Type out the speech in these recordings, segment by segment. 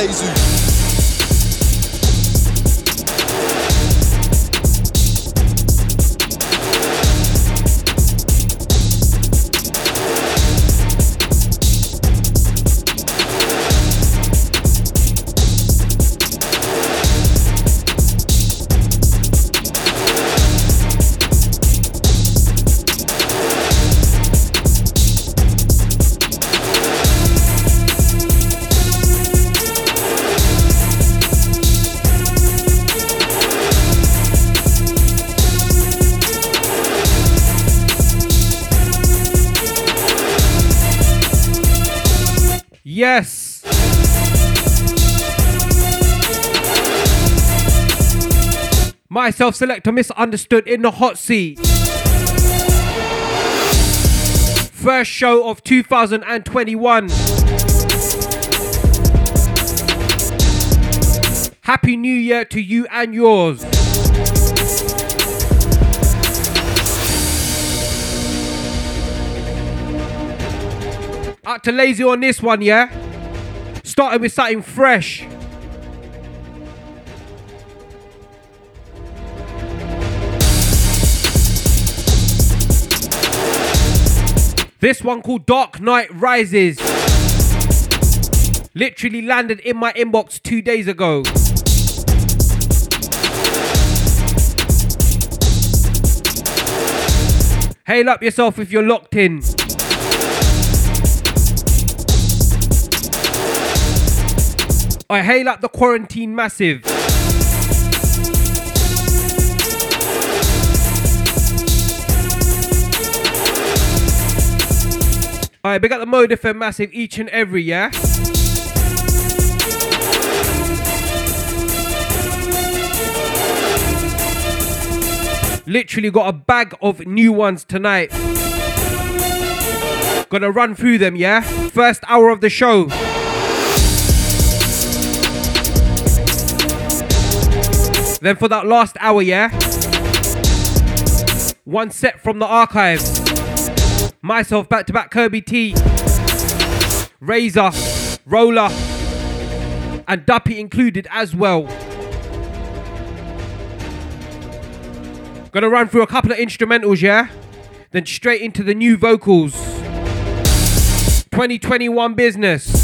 like Lazy. Myself selector misunderstood in the hot seat. First show of 2021. Happy New Year to you and yours. Out to lazy on this one, yeah? Starting with something fresh. This one called Dark Knight Rises. Literally landed in my inbox two days ago. Hail up yourself if you're locked in. I hail up the quarantine massive. Alright, big up the Mode FM massive each and every, yeah? Literally got a bag of new ones tonight. Gonna run through them, yeah? First hour of the show. Then for that last hour, yeah? One set from the archives. Myself back to back Kirby T. Razor, Roller, and Duppy included as well. Gonna run through a couple of instrumentals, yeah? Then straight into the new vocals. 2021 business.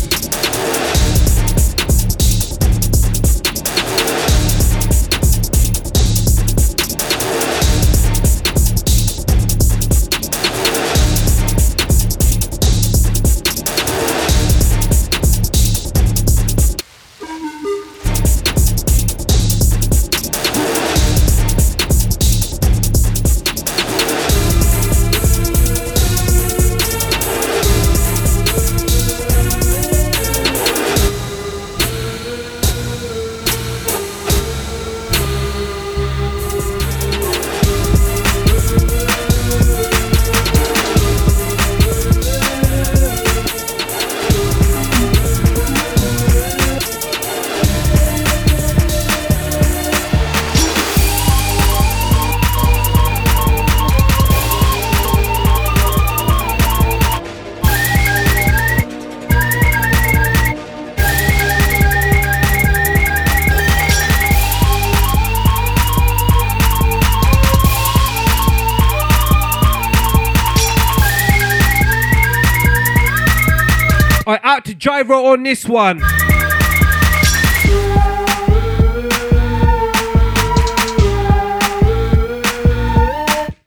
Gyro on this one.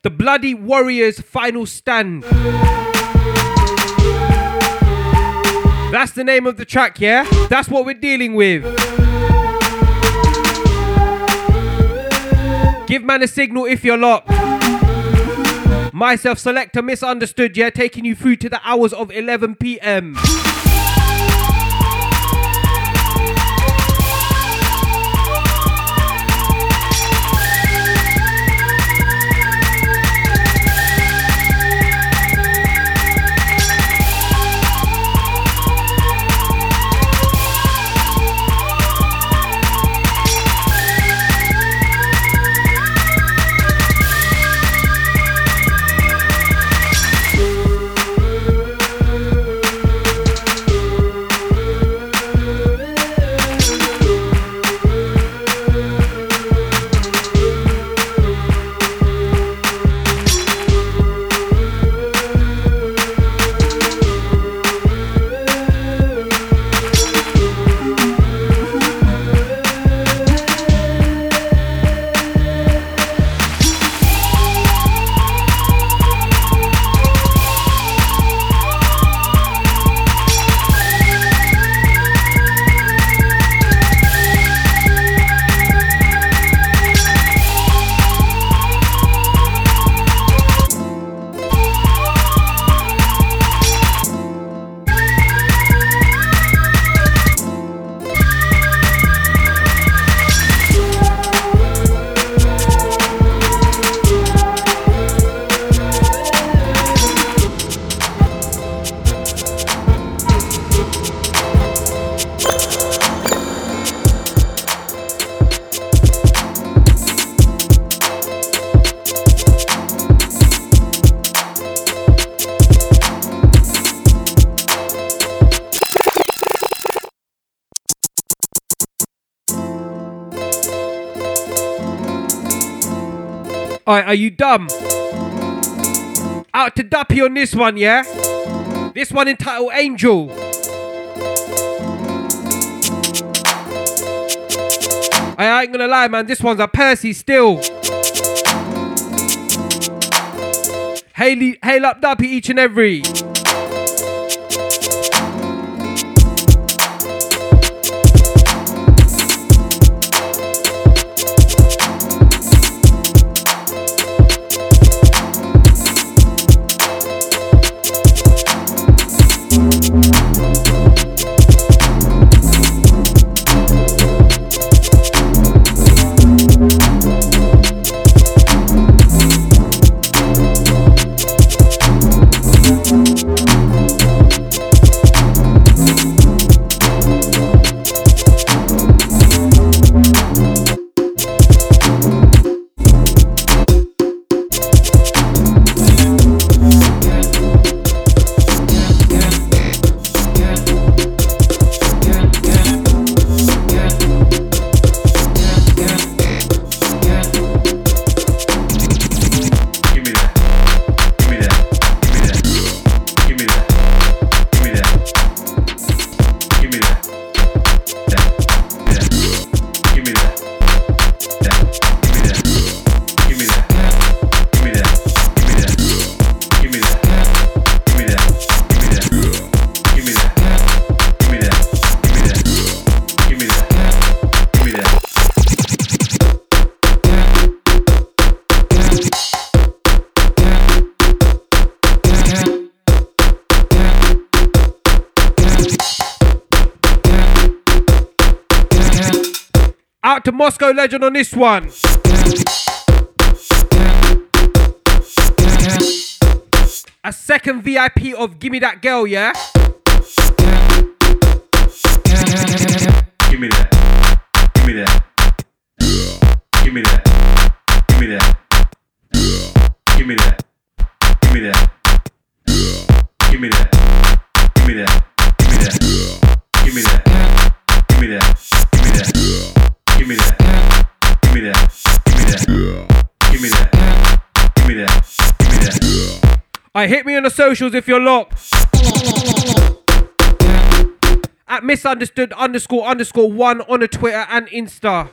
The Bloody Warriors Final Stand. That's the name of the track, yeah? That's what we're dealing with. Give man a signal if you're locked. Myself, selector, misunderstood, yeah? Taking you through to the hours of 11 p.m. are you dumb? Out to Duppy on this one, yeah? This one entitled Angel. I ain't gonna lie, man. This one's a Percy still. Hail, hail up Duppy each and every. Out to Moscow Legend on this one. A second VIP of Gimme That Girl, yeah? Give me that. Give me that. Give me that. Give me that. Give me that. Give me that. Give me that. Give me that. Give me that. I hit me on the socials if you're locked. At misunderstood underscore underscore one on the Twitter and Insta.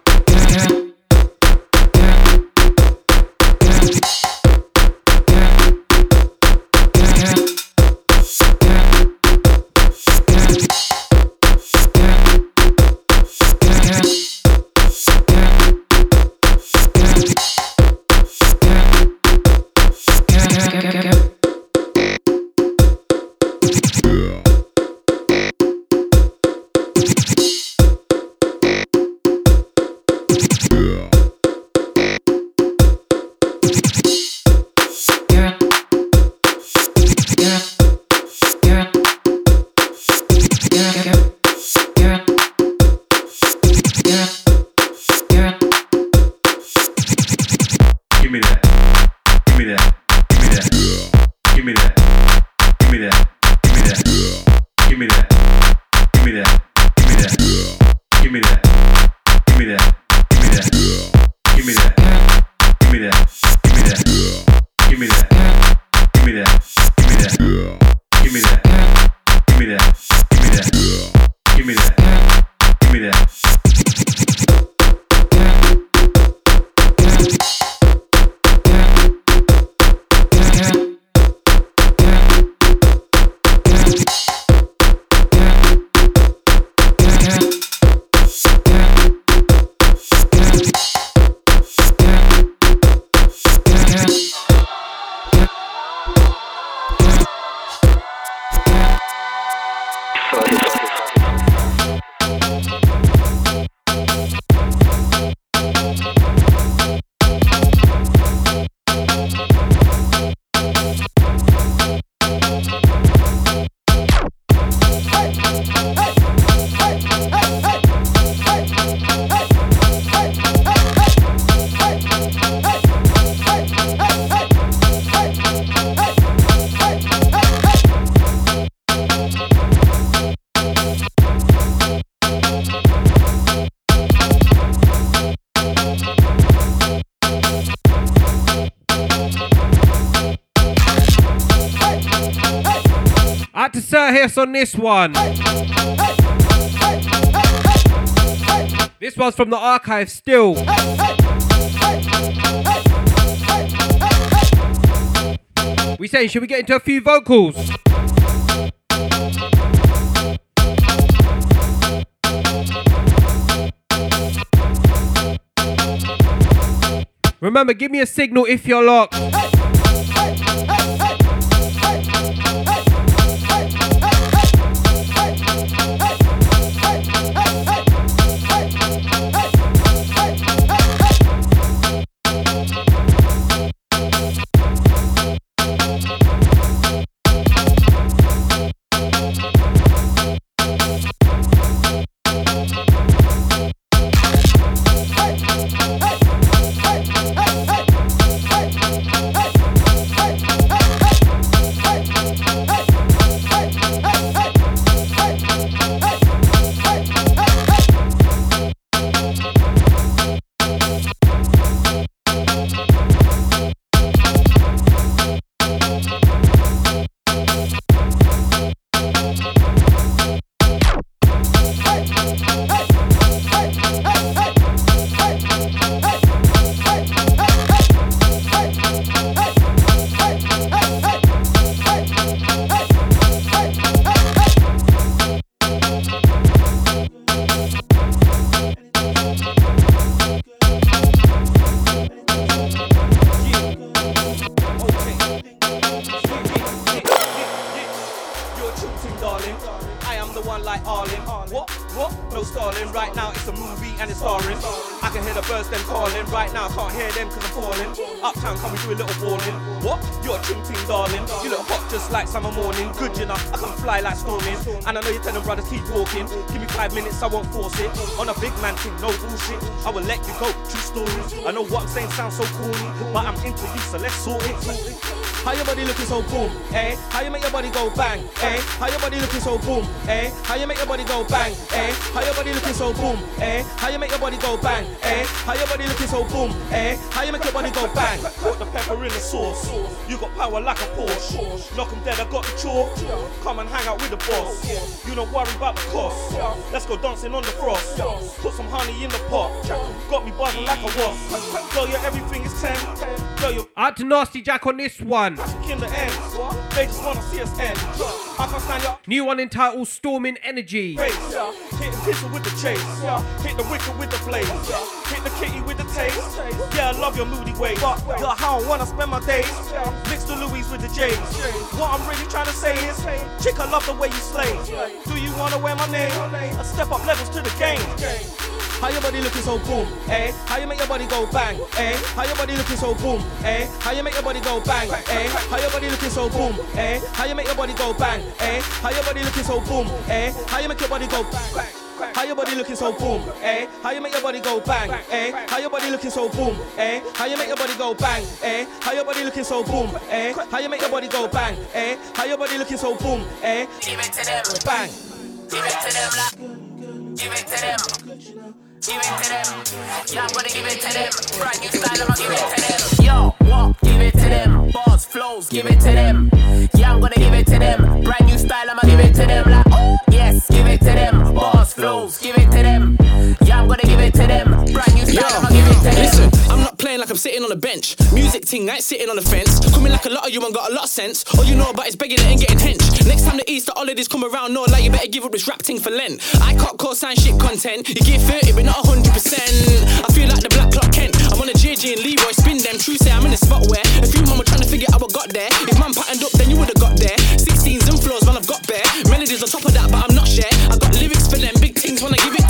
To Serhius on this one. This one's from the archive still. We saying, should we get into a few vocals? Remember, give me a signal if you're locked. Saying sounds so corny, but I'm into you, so let's sort it. How your body looking so boom, eh? How you make your body go bang, eh? How your body looking so boom, eh? How you make your body go bang, eh? How your body looking so boom, eh? How you make your body go bang, eh? How your body looking so boom, eh? How you make your body go bang? Put the pepper in the sauce. You got power like a Porsche. Knock 'em dead, I got the chalk. Come and hang out with the boss. You don't worry about the cost. Let's go dancing on the frost. Put some honey in the pot. Got me buzzing like a wasp. Girl, your everything 10. You're Out to Nasty Jack on this one. in the end. They just wanna see us end. I can't stand your New one entitled Storming Energy. face. Hit the pistol with the chase. Hit the wicked with the blaze. Hit the kitty with the taste. Yeah, I love your moody ways. But you're how I wanna spend my days. Mix the Louis with the J's. What I'm really trying to say is, chick, I love the way you slay. Do you wanna wear my name? I step up levels to the game. How your body looking so boom, eh? How you make your body go bang, eh? How your body looking so boom, eh? How you make your body go bang, eh? How your body looking so boom, eh? How you make your body go bang, eh? How your body looking so boom, eh? How you make your body go bang? How your body looking so boom, eh? How you make your body go bang, eh? How your body looking so boom, eh? How you make your body go bang, eh? How your body looking so boom, eh? How you make your body go bang, eh? How your body looking so boom, eh? Give it to them. Bang. Give it to them. like- Give it to them. Give it to them. I'm gonna give it to them. Brand new style, I'ma give it to them. Yo, what? Give it to them. Bars, flows, give it to them. Yeah, I'm gonna give it to them. Brand new style, I'ma give it to them. Like, I'm sitting on a bench. Music ting, I ain't sitting on the fence. Coming like a lot of you and got a lot of sense. All you know about is begging it and getting hench. Next time the Easter holidays come around, no like you better give up this rap ting for Lent. I can't call sign shit content. You get 30, but not 100%. I feel like the black Clark Kent. I'm on a JJ and Leroy, spin them. True say I'm in a spot where a few mama trying to figure out what got there. If man patterned up, then you would've got there. 16s and floors, man, I've got bare. Melodies on top of that, but I'm not share. I got lyrics for them, big things when I give it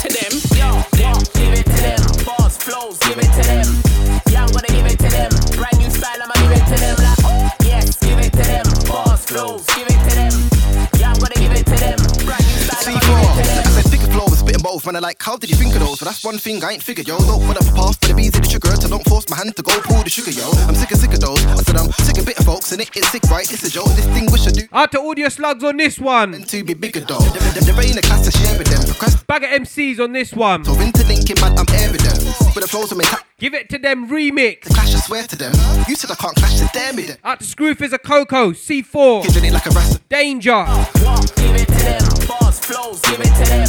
flows, give it to them. Yeah, I'm gonna give it to them. Brand new style, I'ma give it to them. C4. I said figure flow was spitting both, man. I like, how did you think of those? But that's one thing I ain't figured, yo. Don't put up a path for the bees and the sugar, so don't force my hand to go pull the sugar, yo. I'm sick of sick of those. I said I'm sick of bitter folks, and it, it's sick, right? It's a joke. This thing wish I do. Out to Audio Slugs on this one. And to be bigger though. There, there ain't a class to share with them. Bag of MCs on this one. interlinking, man. I'm evident. But the flows are made. Give it to them remix. The clash is swear to them. You said I can't clash the damn it. Out to Screwfizz a Coco, C4, Kids in it like a rasta. Danger. What? Give it to them. Bars, flows, give it to them.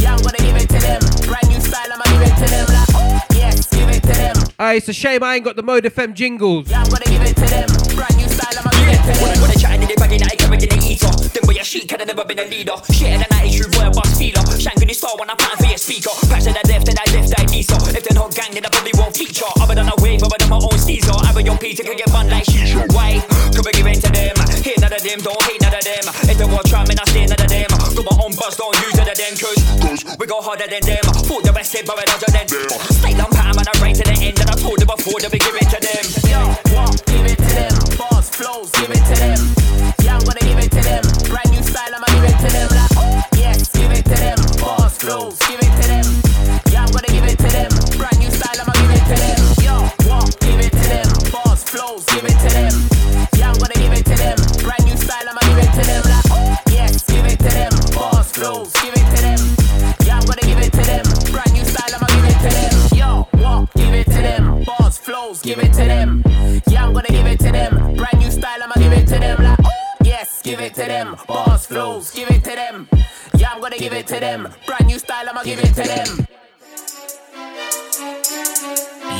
Yeah, I'm gonna give it to them. Brand new style, I'ma give it to them. Like, yes, give it to them. Uh, it's a shame I ain't got the Mode FM jingles. Yeah, I'm gonna give it to them. Brand new style, I'ma give it to When I them. got a chat and they bagging that I carried in the eater. Then boy, a chic, had never been a leader. Shit, and I true boy, a boss feeler. Shanking his star when I'm pattern for your speaker. Patch the left, then I left, I diesel. If they're not gang, then I probably won't feature. Other than a wave, other than my own. Have a young Peter, can get fun like shisha. Why? Could we give it to them? Hate none of them, don't hate none of them. If they want try, man, I stay none of them. Do my own buzz, don't use none of them, cause, we go harder than them. Thought the best head, but we're larger than them. Stay down pattern, man, I right to the end. And I told them before that we give it to them. Yo, what? Give it to them. Bars, flows, give it to them. It to them. Bars, flows, give it to them. Yeah, I'm gonna give it to them. Brand new style, I'ma give it to them. Yo, what? Give it to them. Bars, flows, give it to them. Yeah, I'm gonna give it to them. Brand new style, I'ma give it to them. Like, yes, give it to them. Bars, flows, give it to them. Yeah, I'm gonna give it to them. Brand new style, I'ma give it to them. Yo, what? Give it to them. Bars, flows, give it to them. Yeah, I'm gonna give it to them. Brand new style, I'ma give it to them. Like, yes, give it to them. Bars, flows, give it to them. Yeah, I'm gonna give it to them. Brand new style, I'ma give it to them.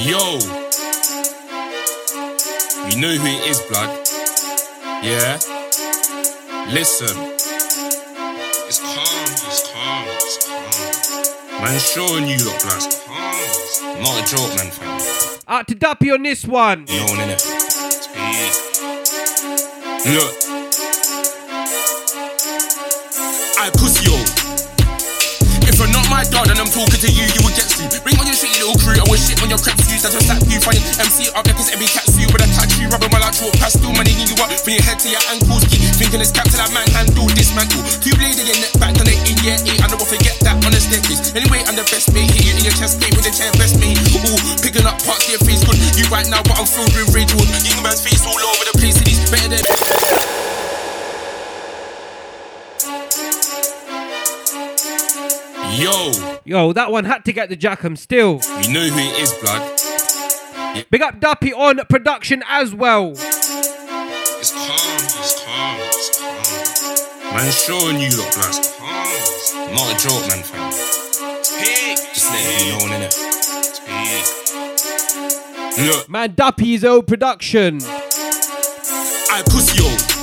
Yo. You know who it is, blood. Yeah? Listen. It's calm, it's calm, it's calm. Man, showing you lot, blood. It's calm. Not a joke, man, fam. Out to Duppy on this one. You know what innit? Look. I pussy my dog and I'm talking to you, you will get sued. Bring on your shitty little crew, I will shit on your crap views. That's just slap you, funny MC up like it's every cat suit with a tattoo, rubbing while I talk past still money you up from your head to your ankles. Keep thinking it's cap to that man handle dismantle. Two blade in your neck back, done it in year eight. I never forget that on the staircase. Anyway, I'm the best mate. Hit you in your chest gate with the chair best mate. Ooh, picking up parts of your face good. You right now, but I'm filled with rage wood. Young man's face all over the place. It is better than. Yo, Yo, that one had to get the Jackham still. you know who it is, blood. Big up Duppy on production as well. It's calm, it's calm, it's calm. Man, showing you lot, blood. It's calm. Not a joke, man, fam. Just let it be known, innit? Look, Man, Duppy's own production. I pussy yo.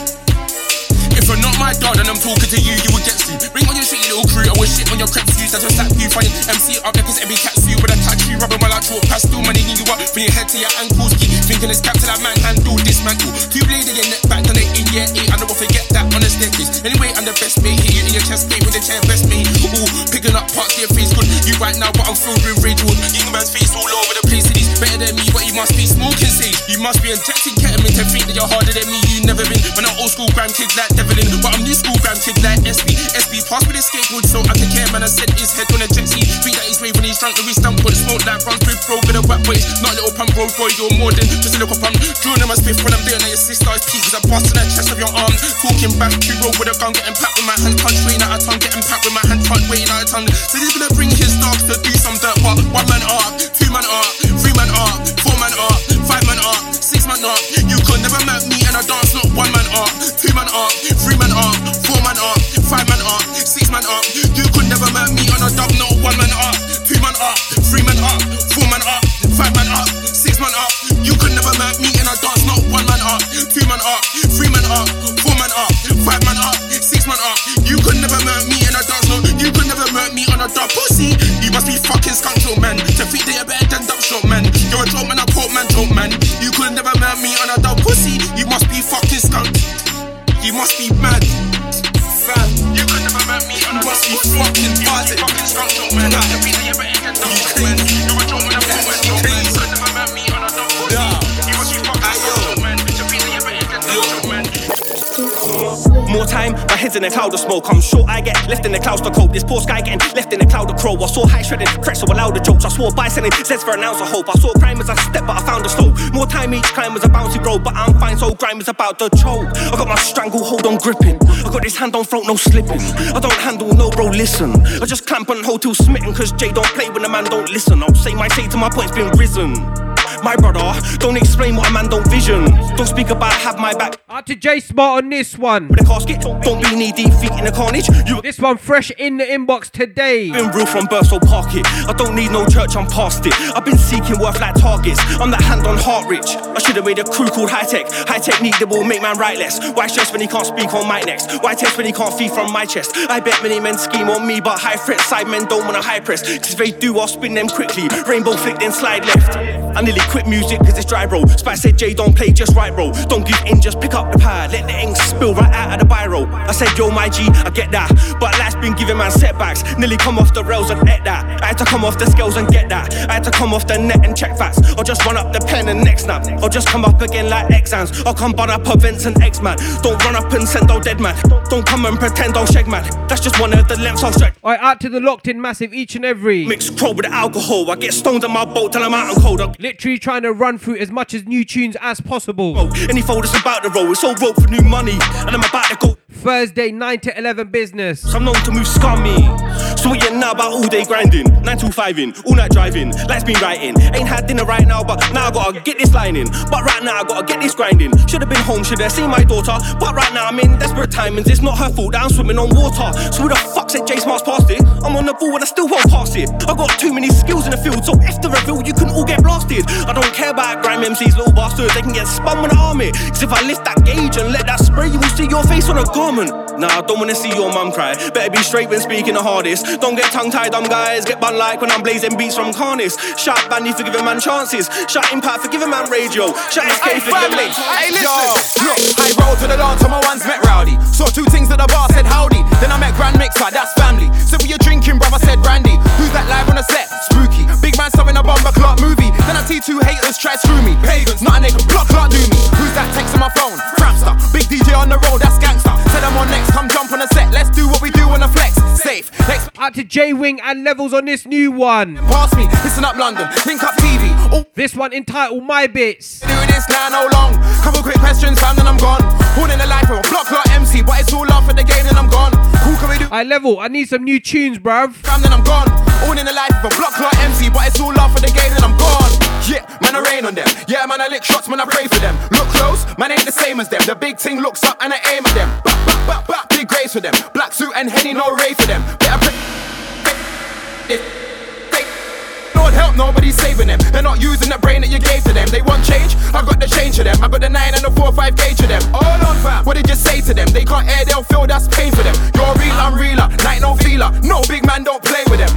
Not my dog and I'm talking to you, you will get sued. Bring on your shitty little crew, I will shit on your crap views. That's just slap you, funny MC up like it's every cat suit with a tattoo, rubbing while I talk past still money need you up from your head to your ankles. Keep thinking it's cap to that man handle dismantle. Two blade in your neck back, done it in year eight. I never forget that on the staircase. Anyway, I'm the best mate. Hit you in your chest gate with the chair best mate. Ooh, picking up parts of your face good. You right now, but I'm filled with rage wood. Young man's face all over the place. It is better than me, but you must be smoking sage. You must be injecting ketamine to think that you're harder than me. You never been. Man, I'm old school gram kid like Devlin, but I'm new school gram kid like SB. SB pass me the skateboard so I can care. Man, I set his head on a jet ski. Think that he's waving when he's drunk, and we stamp with smoke that runs with bro with a wet waist. Not a little pump road boy, you're more than just a little pump. Drawing in my spiff when I'm doing that. Your sister's peak, cause I bust in the chest of your arm. Talking back, you roll with a gun, getting packed with my hand punch, weighing out a tongue, getting packed with my hand punch, weighing out a tongue. So he's gonna bring his dogs to do some dirt, but one man up, two man up, three man man up. You could never map me and I dance, not one man up, two man up, three man up, four man up, five man up, six man up. You could never map me on a dub, not one man up, two man up, three man up, four man up, five man up, six man up. You could never map me and I dance, not one man up, two man up, three man up, four man up, five man up, six man up. You could never map me and I dance, no. You could never map me on a dub, pussy. You must be fucking skunk man. To think that you're better than dub short, man. You're a joke man, a poor man, joke man. You could never map me on a dub, pussy. You must be fucking skunk. You must be mad. Fam, you could never map me on a dub, pussy. You must be fucking fucking skunk short, man. To think that you're better than dub short, man. You're a joke man, a poor man, joke man. You could never map me on a dub, pussy. You must be fucking skunk short, man. To think that you're better than dub short, man. More time, my head's in a cloud of smoke. I'm sure I get left in the clouds to cope. This poor sky getting left in the cloud of crow. I saw high shredding, cracks so allowed the jokes. I swore by sending sets for an ounce of hope. I saw crime as I stepped, but I found a slope. More time each climb was a bouncy road, but I'm fine, so grime is about to choke. I got my stranglehold on gripping. I got this hand on throat, no slipping. I don't handle no bro, listen. I just clamp on hold till smitten, cause Jay don't play when the man don't listen. I'll say my say to my point's been risen. My brother, don't explain what a man don't vision. Don't speak about have my back. Out to J Smart on this one. With the casket, don't be knee deep feet in the carnage. You This one fresh in the inbox today. been real from birth, so park it. I don't need no church, I'm past it. I've been seeking worth like targets. I'm that hand on heart rich. I should have made a crew called high tech. High technique that will make man right less. Why stress when he can't speak on mic next? Why test when he can't feed from my chest? I bet many men scheme on me, but high threat side men don't wanna high press. Cause if they do, I'll spin them quickly. Rainbow flick, then slide left. I nearly quit music cause it's dry, bro. Spice said, Jay, don't play just right, bro. Don't give in, just pick up the pad. Let the ink spill right out of the biro. I said, yo, my G, I get that. But life's been giving man setbacks. Nearly come off the rails and et that. I had to come off the scales and get that. I had to come off the net and check facts. Or just run up the pen and next snap. Or just come up again like exams. Or come bud up events and X man. Don't run up and send no dead man. Don't come and pretend I'll shag man. That's just one of the lengths I'll stretch. Alright, out to the locked in massive each and every. Mix crow with alcohol. I get stoned on my boat till I'm out and cold. Literally trying to run through as much as new tunes as possible. go. Any fold that's about to roll. It's all rope for new money. And I'm about to go. Thursday, 9 to 11 business. I'm known to move scummy. So you know about all day grinding? 9 to 5 in, all night driving, lights been writing. Ain't had dinner right now, but now I gotta get this line in. But right now I gotta get this grinding. Should've been home, should've seen my daughter. But right now I'm in desperate timings. It's not her fault that I'm swimming on water. So who the fuck said J Smart's past it? I'm on the ball and I still won't pass it. I got too many skills in the field, so if the reveal, you can all get blasted. I don't care about grime MCs, little bastards. They can get spun when I arm it. Cause if I lift that gauge and let that spray, you will see your face on a garment. Nah, I don't wanna see your mum cry. Better be straight when speaking the hardest. Don't get tongue tied, dumb guys. Get bun like when I'm blazing beats from Carnis. Shout Bandy for giving man chances. Shout Impact for giving man radio. Shout SK for giving man. Hey, listen. Look, I rolled to the dance, my ones met rowdy. Saw two things at the bar, said howdy. Then I met Grand Mixer, that's family. Said, what you drinking, brother? Said brandy. Who's that live on the set? Spooky. Big man serving a bomber clock movie. Then I see two haters try screw me. Pagans, nothing they can block, clock do me. Who's that texting my phone? Frampster. Big DJ on the road, that's gangster. I'm on next, come jump on the set. Let's do what we do on the flex. Safe. Next. Out to J Wing and levels on this new one. Pass me, listen up London, link up TV. Oh, This one entitled My Bits. doing this now no long. Couple quick questions, fam, then I'm gone. Horn in the life of a block clock MC, but it's all love for the game, then I'm gone. Who can we do? I level, I need some new tunes, bruv. Fam, then I'm gone. All in the life of a block clock MC, but it's all love for the game, then I'm gone. Yeah, man, I rain on them. Yeah, man, I lick shots, man, I pray for them. Look close, man, ain't the same as them. The big thing looks up and I aim at them. Back, back, back, back, big grace for them. Black suit and Henny, no ray for them. Better pray. Lord help, nobody's saving them. They're not using the brain that you gave to them. They want change, I got the change to them. I got the 9 and the 4 5 gauge to them. Oh, All on fam. What did you say to them? They can't air, they'll feel that's pain for them. You're real, I'm realer. Night no feeler. No big man, don't play with them.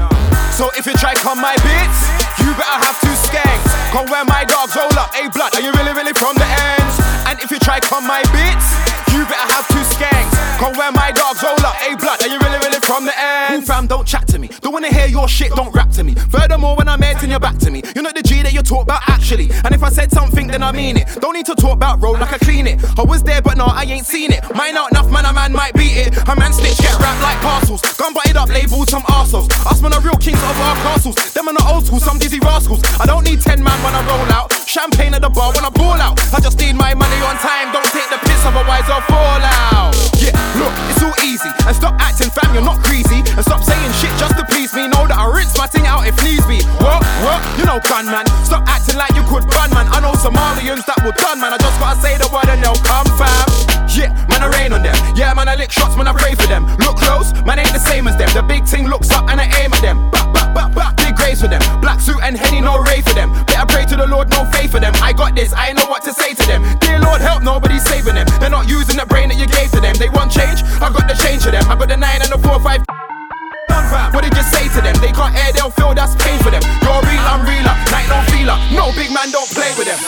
So if you try come my bits, you better have two skanks. Come where my dogs roll up, a blood. Are you really, really from the ends? And if you try come my bits, you better have two skanks. Come where my dogs roll up, a blood. Are you really, really from the ends? Cool fam, don't chat to me. Don't wanna hear your shit, don't rap to me. Furthermore, when I'm turn your back to me. You're not the G that you talk about actually. And if I said something, then I mean it. Don't need to talk about roll like I clean it. I was there, but no, I ain't seen it. Mine out enough, man, a man might beat it. A man snitch, get wrapped like parcels. Gun butted up, labeled some arseholes. Us man are real kings of our castles. Them are not old school, some dizzy rascals. I don't need 10 man when I roll out. Champagne at the bar when I ball out. I just need my money on time. Don't take the piss, otherwise I'll fall out. Yeah, look, it's all easy. And stop acting fam, you're not greasy. And stop saying shit just to please me. Know that I rinse my thing out if needs be. What? What? You know, gunman. Stop acting like you could run, man. I know Somalians that will done, man. I just gotta say the word and they'll come, fam. Yeah, man, I rain on them. Yeah, man, I lick shots, man, I pray for them. Look close, man, ain't the same as them. The big thing looks up and I aim at them. Back, back, back. Big grace for them. Black suit and Henny, no ray for them. Better pray to the Lord, no faith for them. I got this, I know what to say to them. Dear Lord, help, nobody's saving them. They're not using the brain that you gave to them. They want change, I got the change to them. I got the nine and the four, What did you say to them? They can't air, they'll feel that's pain for them. You're real, I'm realer, night no feeler. No big man, don't play with them.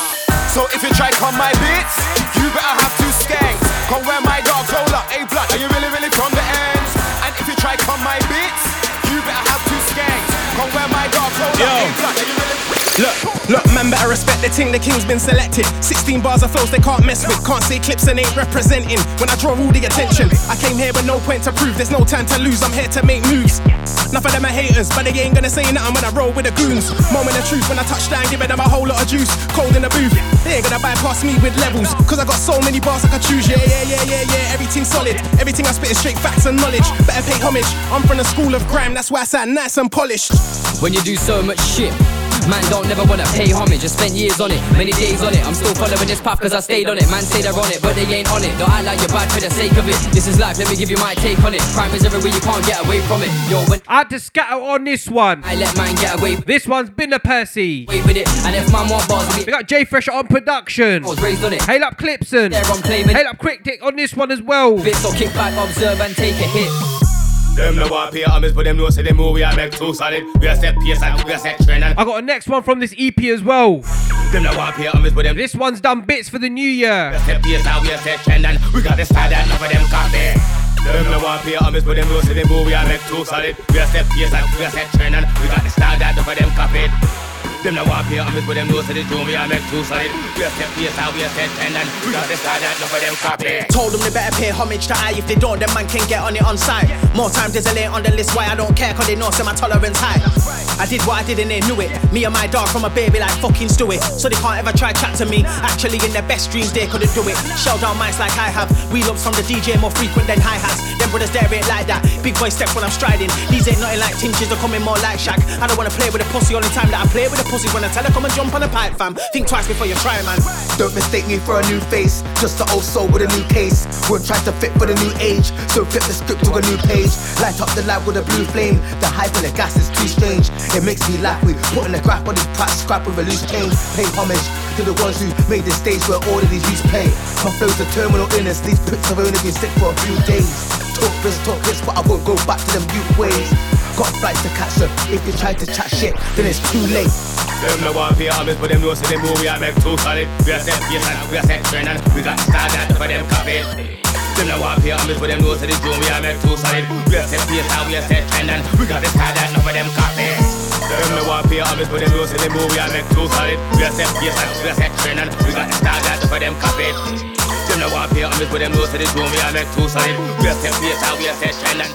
So if you try come my bits, you better have two skanks. Come where my dogs roll up, a blood. Are you really, really from the ends? And if you try come my bits, you better have two skanks. Come where my dogs roll up, a blood. Look, look, man, better respect the ting, the king's been selected. 16 bars of flows they can't mess with. Can't say clips and ain't representing. When I draw all the attention, I came here with no point to prove. There's no time to lose, I'm here to make moves. Enough of them are haters, but they ain't gonna say nothing when I roll with the goons. Moment of truth when I touch down, giving them a whole lot of juice. Cold in the booth, they ain't gonna bypass me with levels. Cause I got so many bars I can choose. Yeah, yeah, yeah, yeah, yeah. Everything's solid. Everything I spit is straight facts and knowledge. Better pay homage. I'm from the school of grime, that's why I sound nice and polished. When you do so much shit, Man don't never wanna pay homage. I spent years on it, many days on it. I'm still following this path cause I stayed on it. Man say they're on it, but they ain't on it. Don't act like you're bad for the sake of it. This is life, let me give you my take on it. Crime is everywhere, you can't get away from it. Yo, when I had to scatter on this one. I let man get away This one's been a Percy. away with it, and if man want bars, We we got J Fresh on production. I was raised on it. Hail up Clipson. They're on claiming Hail up Quick Dick on this one as well. bits, so kick back, observe, and take a hit. Them no want pay homage, but them know say them movie I make too solid. We are set pace and we are set trend I got a next one from this EP as well. them no want pay homage, but them This one's done bits for the new year. We are set pace and we are set trend and we got the style that none of them copy. Them no want pay homage, but them know say them movie I make too solid. We are set pace and we are set trend and we got the style that none of them copy. Them no want pay homage, but them know say the tune we are make too solid. We are set pace and we are set trend and we got the style that none of them copy. Told them they better pay homage to I. If they don't, then man can get on it on site. More times there's a lane on the list, why I don't care, cause they know say my tolerance high. I did what I did and they knew it. Me and my dog from a baby like fucking Stewie. So they can't ever try chat to me. Actually, in their best dreams, they couldn't do it. Shell down mics like I have. Wheel ups from the DJ more frequent than hi hats. Them brothers there ain't like that. Big boy steps when I'm striding. These ain't nothing like tinges, they're coming more like Shaq. I don't wanna play with a pussy. all the time that I play with a pussy when I tell her come and jump on the pipe, fam. Think twice before you try, man. Don't mistake me for a new face, just an old soul with a new case. Won't try to fit for the new age, so flip the script to a new page. Light up the lab with a blue flame. The hype and the gas is too strange. It makes me laugh. We putting the crap on these tracks, scrap with a loose change. Pay homage to the ones who made the stage where all of these youths play. My flow's a terminal illness. These pricks have only been sick for a few days. Talk this, talk this, but I won't go back to them youth ways. Got flights to catch them. If you try to chat shit, then it's too late. Them no want pay homage, but them know say them movie I make too solid. We are set pace and we are set and we got none of them copy. Them no want pay homage, but them know say the tune we are make too solid. We are set pace and we are set trend and we got the that none of them copy. Them no want pay homage, but them know say the movie I make too solid. We are set pace and we are set trend and we got the that none of them copy. Them no want pay homage, but them know say the tune we are make too solid. Pace and we are set trend and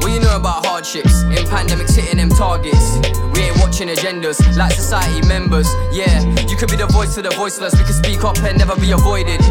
What you know about hardships? In pandemics hitting them targets. We ain't watching agendas like society members. Yeah, you could be the voice of the voiceless. We could speak up and never be avoided.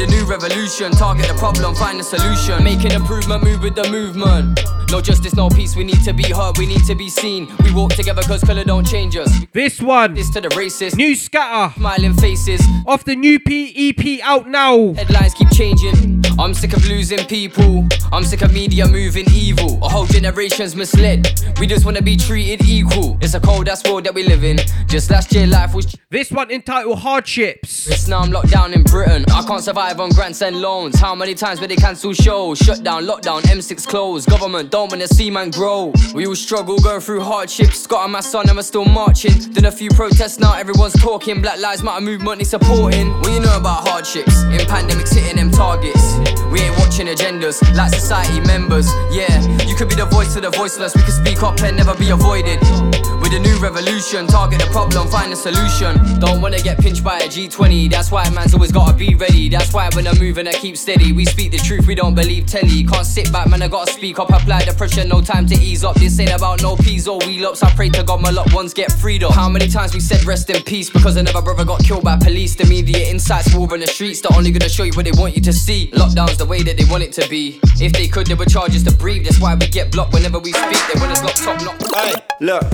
A new revolution, target the problem, find the solution. Making improvement, move with the movement. No justice, no peace. We need to be heard, we need to be seen. We walk together cause colour don't change us. This one, This to the racist, New Scatter, smiling faces. off the new PEP out now. Headlines keep changing. I'm sick of losing people. I'm sick of media moving evil. A whole generation's misled. We just wanna be treated equal. It's a cold ass world that we live in. Just last year, life was. This one entitled Hardships. It's now I'm locked down in Britain. I can't survive on grants and loans. How many times will they cancel shows? Shut down, lockdown, M6 closed. Government don't wanna see man grow. We all struggle, going through hardships. Got on my son and we're still marching. Done a few protests now, everyone's talking. Black Lives Matter movement is supporting. What you know about hardships? In pandemics hitting them targets. We ain't watching agendas like society members. Yeah, you could be the voice of the voiceless. We could speak up and never be avoided. With a new revolution, target the problem, find a solution. Don't wanna get pinched by a G20. That's why man's always gotta be ready. That's why when I'm moving, I keep steady. We speak the truth, we don't believe telly. Can't sit back, man, I gotta speak up. Apply the pressure, no time to ease up. This ain't about no peas or wheel ups. I pray to God my loved ones get freed up. How many times we said rest in peace because another brother got killed by police? The media insights war in the streets. They're only gonna show you what they want you to see. Lockdown's the way that they want it to be. If they could, they would charge us to breathe. That's why we get blocked whenever we speak. They want us locked up, locked Hey, look,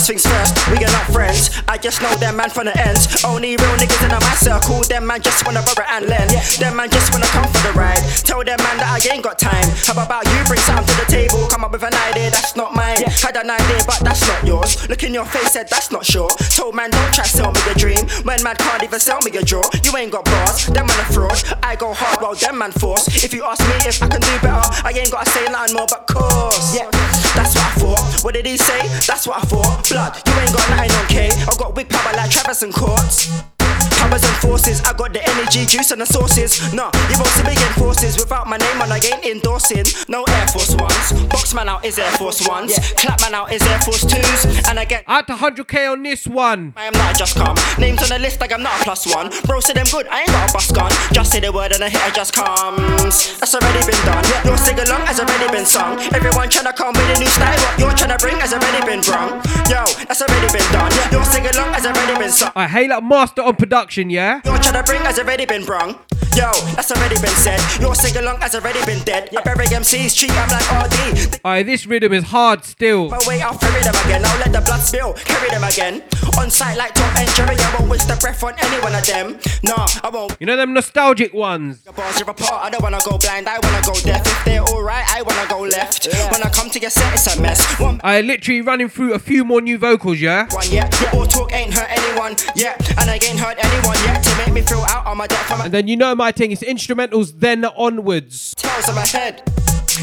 first things first, we are not friends. I just know them man from the ends. Only real niggas in my circle. Them man just wanna borrow and lend. Them man just wanna come for the ride. Tell them man that I ain't got time. How about you bring something to the table? Come up with an idea that's not mine. Had an idea, but that's not yours. Look in your face, said that's not sure. Told man don't try to sell me a dream. When man can't even sell me a draw. You ain't got bars, them man a fraud. I go hard while them man force. If you ask me if I can do better, I ain't gotta say nothing more but course. Yeah, that's what I thought. What did he say? That's what I thought. Blood, you ain't got nothing on K. I got big power like Travis and Courts. Powers and forces, I got the energy, juice and the sources. Nah, you won't see me in forces without my name on. I ain't endorsing. No Air Force Ones. Box man out is Air Force Ones. Clap man out is Air Force Twos. And I get Out to 100k on this one. I am not just come. Names on the list like I'm not a plus one. Bro said them good, I ain't got a bus gun. Just say the word and a hitter just comes. That's already been done. Your sing along has already been sung. Everyone tryna come with a new style. What you're tryna bring has already been brung. Yo, that's already been done. Your sing along has already been sung. I hail up Master on production. Session, yeah? You're trying to bring has already been brung. Yo, that's already been said. Your sing along has already been dead. I bury MCs, treat I'm like RD. Alright, this rhythm is hard still. My way, I'll ferry them again. I'll let the blood spill, carry them again. On sight like Tom and Jerry, I won't waste the breath on any one of them. Nah, I won't. You know them nostalgic ones. Your bars rip apart, I don't wanna go blind, I wanna go deaf. If they're alright, I wanna go left. When I come to your set, it's a mess. One I literally running through a few more new vocals, yeah? one, yeah. All talk ain't hurt anyone, yeah. And I ain't hurt anyone yet to make me feel out on my depth. I'm And then you know my thing, it's instrumentals, then onwards. tails in my head.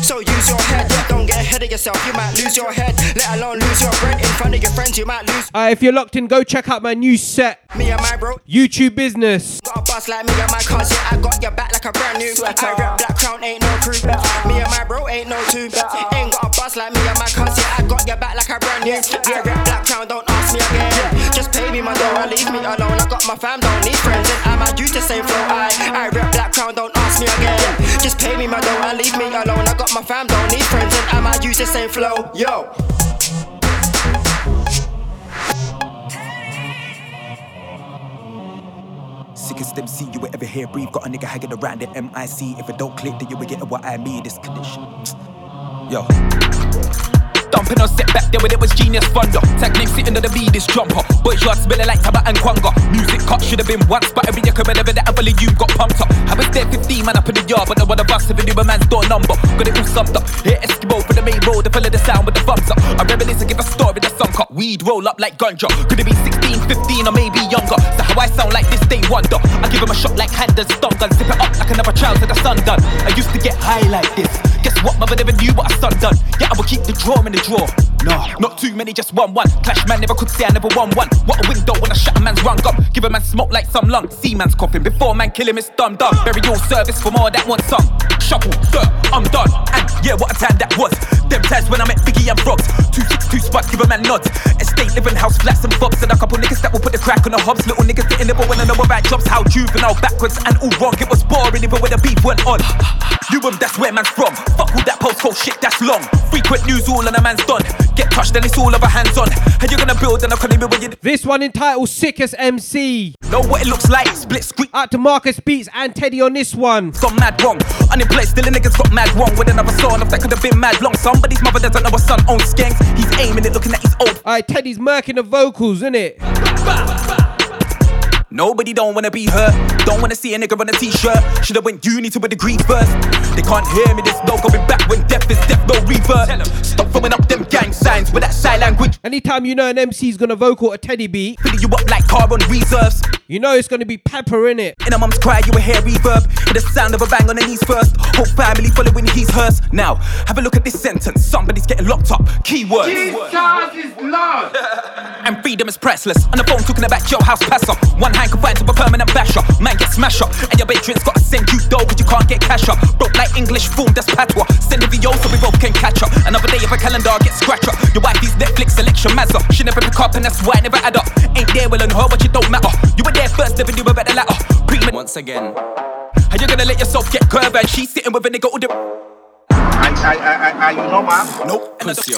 So use your head, don't get ahead of yourself, you might lose your head. Let alone lose your bread in front of your friends, you might lose Uh, if you're locked in, go check out my new set, me and my bro. YouTube Business. Got a boss like me and my cousin, I got your back like a brand new. I rep Black Crown, ain't no crew. Me and my bro ain't no two. Ain't got a boss like me and my cousin, I got your back like a brand new. Yeah, rep Black Crown, don't ask me again. Just pay me my dough and leave me alone. I got my fam, don't need friends, and I'm a used to same flow. I, I rep Black Crown, don't ask me again. Just pay me my dough and leave me alone. I got my fam, don't need friends, and I'm a used to same flow. Yo. Sickest MC you will ever hear breathe. Got a nigga hanging around the MIC. If it don't click, then you will get what I mean. This condition. Yo. Dumping on set back there when it was genius thunder. Name sitting on the beat is jumper. Yard smelling like Taba and Kwanga. Music cut should have been once, but every year over that you got pumped up. I was there 15 man up in the yard, but no one of us knew a man's door number. Got it all summed up. Here Eskimo for the main road, to follow the sound with the thumbs up. I reminisce and give a story the song cut. Weed roll up like ganja. Could it be 16, 15, or maybe younger? So how I sound like this, they wonder. I give him a shot like hand and stun gun. Sip it up like another child to the sun done. I used to get high like this. Guess what, mother never knew what a son done. Yeah, I will keep the draw in the drawer. Nah, not too many, just one one. Clash man never could say I never won one. What a window when I shut a man's rung up. Give a man smoke like some lung. See man's coughing before man kill him, it's dumb dumb. Burial service for more that one song. Shuffle, sir, I'm done. And yeah, what a time that was. Them times when I met Biggie and Frogs. Two six two spots, give a man nods. Estate living house flats and bobs and a couple niggas that will put the crack on the hobs. Little niggas nibble when I know about jobs. How juvenile backwards and all wrong. It was boring even when the beef went on. You that's where man's from. Fuck all that postcode shit, that's long. Frequent news all and a man's done. Get touched, then it's all hands on. And you're gonna build and I can't even when you This one entitled Sickest MC. know what it looks like. Split screen. Out to Marcus Beats and Teddy on this one. Got mad wrong. Unemployed, still a niggas got mad wrong. With another son of that could have been mad long. Somebody's mother doesn't know a son owns skanks. He's aiming it, looking at his old. Alright, Teddy's murking the vocals, innit? Nobody don't wanna be hurt. Don't wanna see a nigga on a t-shirt. Should've went uni to a degree first. They can't hear me, there's no going back when death is death, no revert. Stop throwing up them gang signs with that sign language. Anytime you know an MC's gonna vocal a Teddy beat, Filling you up like car on reserves. You know it's gonna be pepper in it. In a mum's cry, you will hear reverb. Hear the sound of a bang on the knees first. Whole family following his hearse. Now, have a look at this sentence. Somebody's getting locked up. Keyword. and freedom is priceless. On the phone talking about jailhouse passer. One hand confined to a permanent basher. Man get smash up. And your patrons gotta send you dough, cause you can't get cash up. Broke like English form, that's patois. Send a VO so we both can catch up. Another day of a calendar get scratch up. Your wife wifey's Netflix selection mazza. She never pick up and that's why I never add up. Ain't there well on her, but you don't matter. You were there first, never knew about the latter. Pre- Once again. How you gonna let yourself get curved and she's sitting with a nigga all the Nope. Pussy.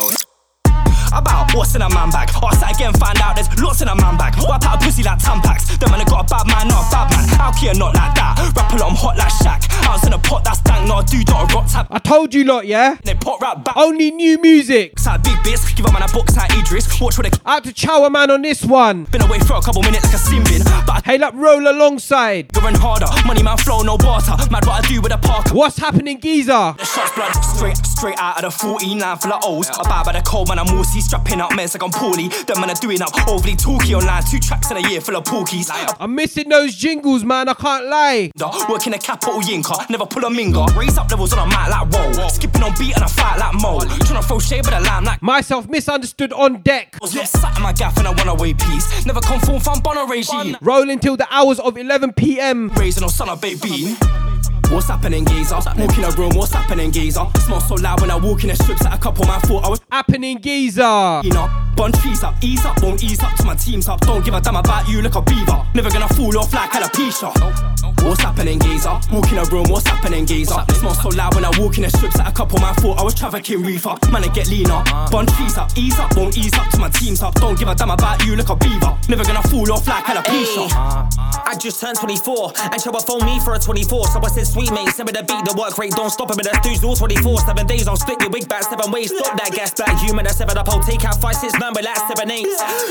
About what's in a man bag. Ask that again, find out there's lots in a man bag. Wipe out a pussy like Tampax. Them man, I got a bad man, not a bad man. Out here, not like that. Rap a lot, I'm hot like Shaq. Ounce in a pot, that's dank, not dude, not a rock tap. I told you lot, yeah? They pot rap back. Only new music. Side big bits, give a man a box like Idris. Watch what they Out to Chower Man on this one. been away for a couple minutes like a sim bin. But I Hail up roll alongside. going harder. Money man flow, no barter. Mad what I do with a parker. What's happening, Geezer? The shots blood straight, straight out of the 49 full of O's. I buy by the cold man, I'm Strapping up meds like I'm poorly. Them man are doing up overly talky online. Two tracks in a year full of porkies. I'm missing those jingles, man. I can't lie. Working a capital yinka, never pull a minger. Raise up levels on a mat like whoa. Skipping on beat and I fight like Mo. Tryna throw shade with a lamb like Myself misunderstood on deck. was not sat in my gaff and I want away peace. Never conform from Bono regime. Rolling till the hours of 11 p.m. Raising on son of bean. What's happening, geezer? Walk in a room, what's happening, geezer? Smell so loud when I walk in the strips that a couple man thought I was Happening, Geezer. you know. Bun trees up, ease up, won't ease up to my team's up. Don't give a damn about you, look a beaver. Never gonna fall off like a alopecia. What's happening, geezer? Walk in a room, what's happening, geezer? Smell so loud when I walk in the strips that a couple man thought I was trafficking reefer. Man, I get leaner. Bun trees up, ease up, won't ease up to my team's up. Don't give a damn about you, look a beaver. Never gonna fall off like a alopecia. I just turned 24 and Chubba phone me for a 24. So I said, sweet mate, send me the beat, the work rate, don't stop it. But that's dudes all 24. Seven days, I'll split your wig back seven ways. Stop that gas back, human, that's seven up. I'll take out five, six, man, relax, seven, eight.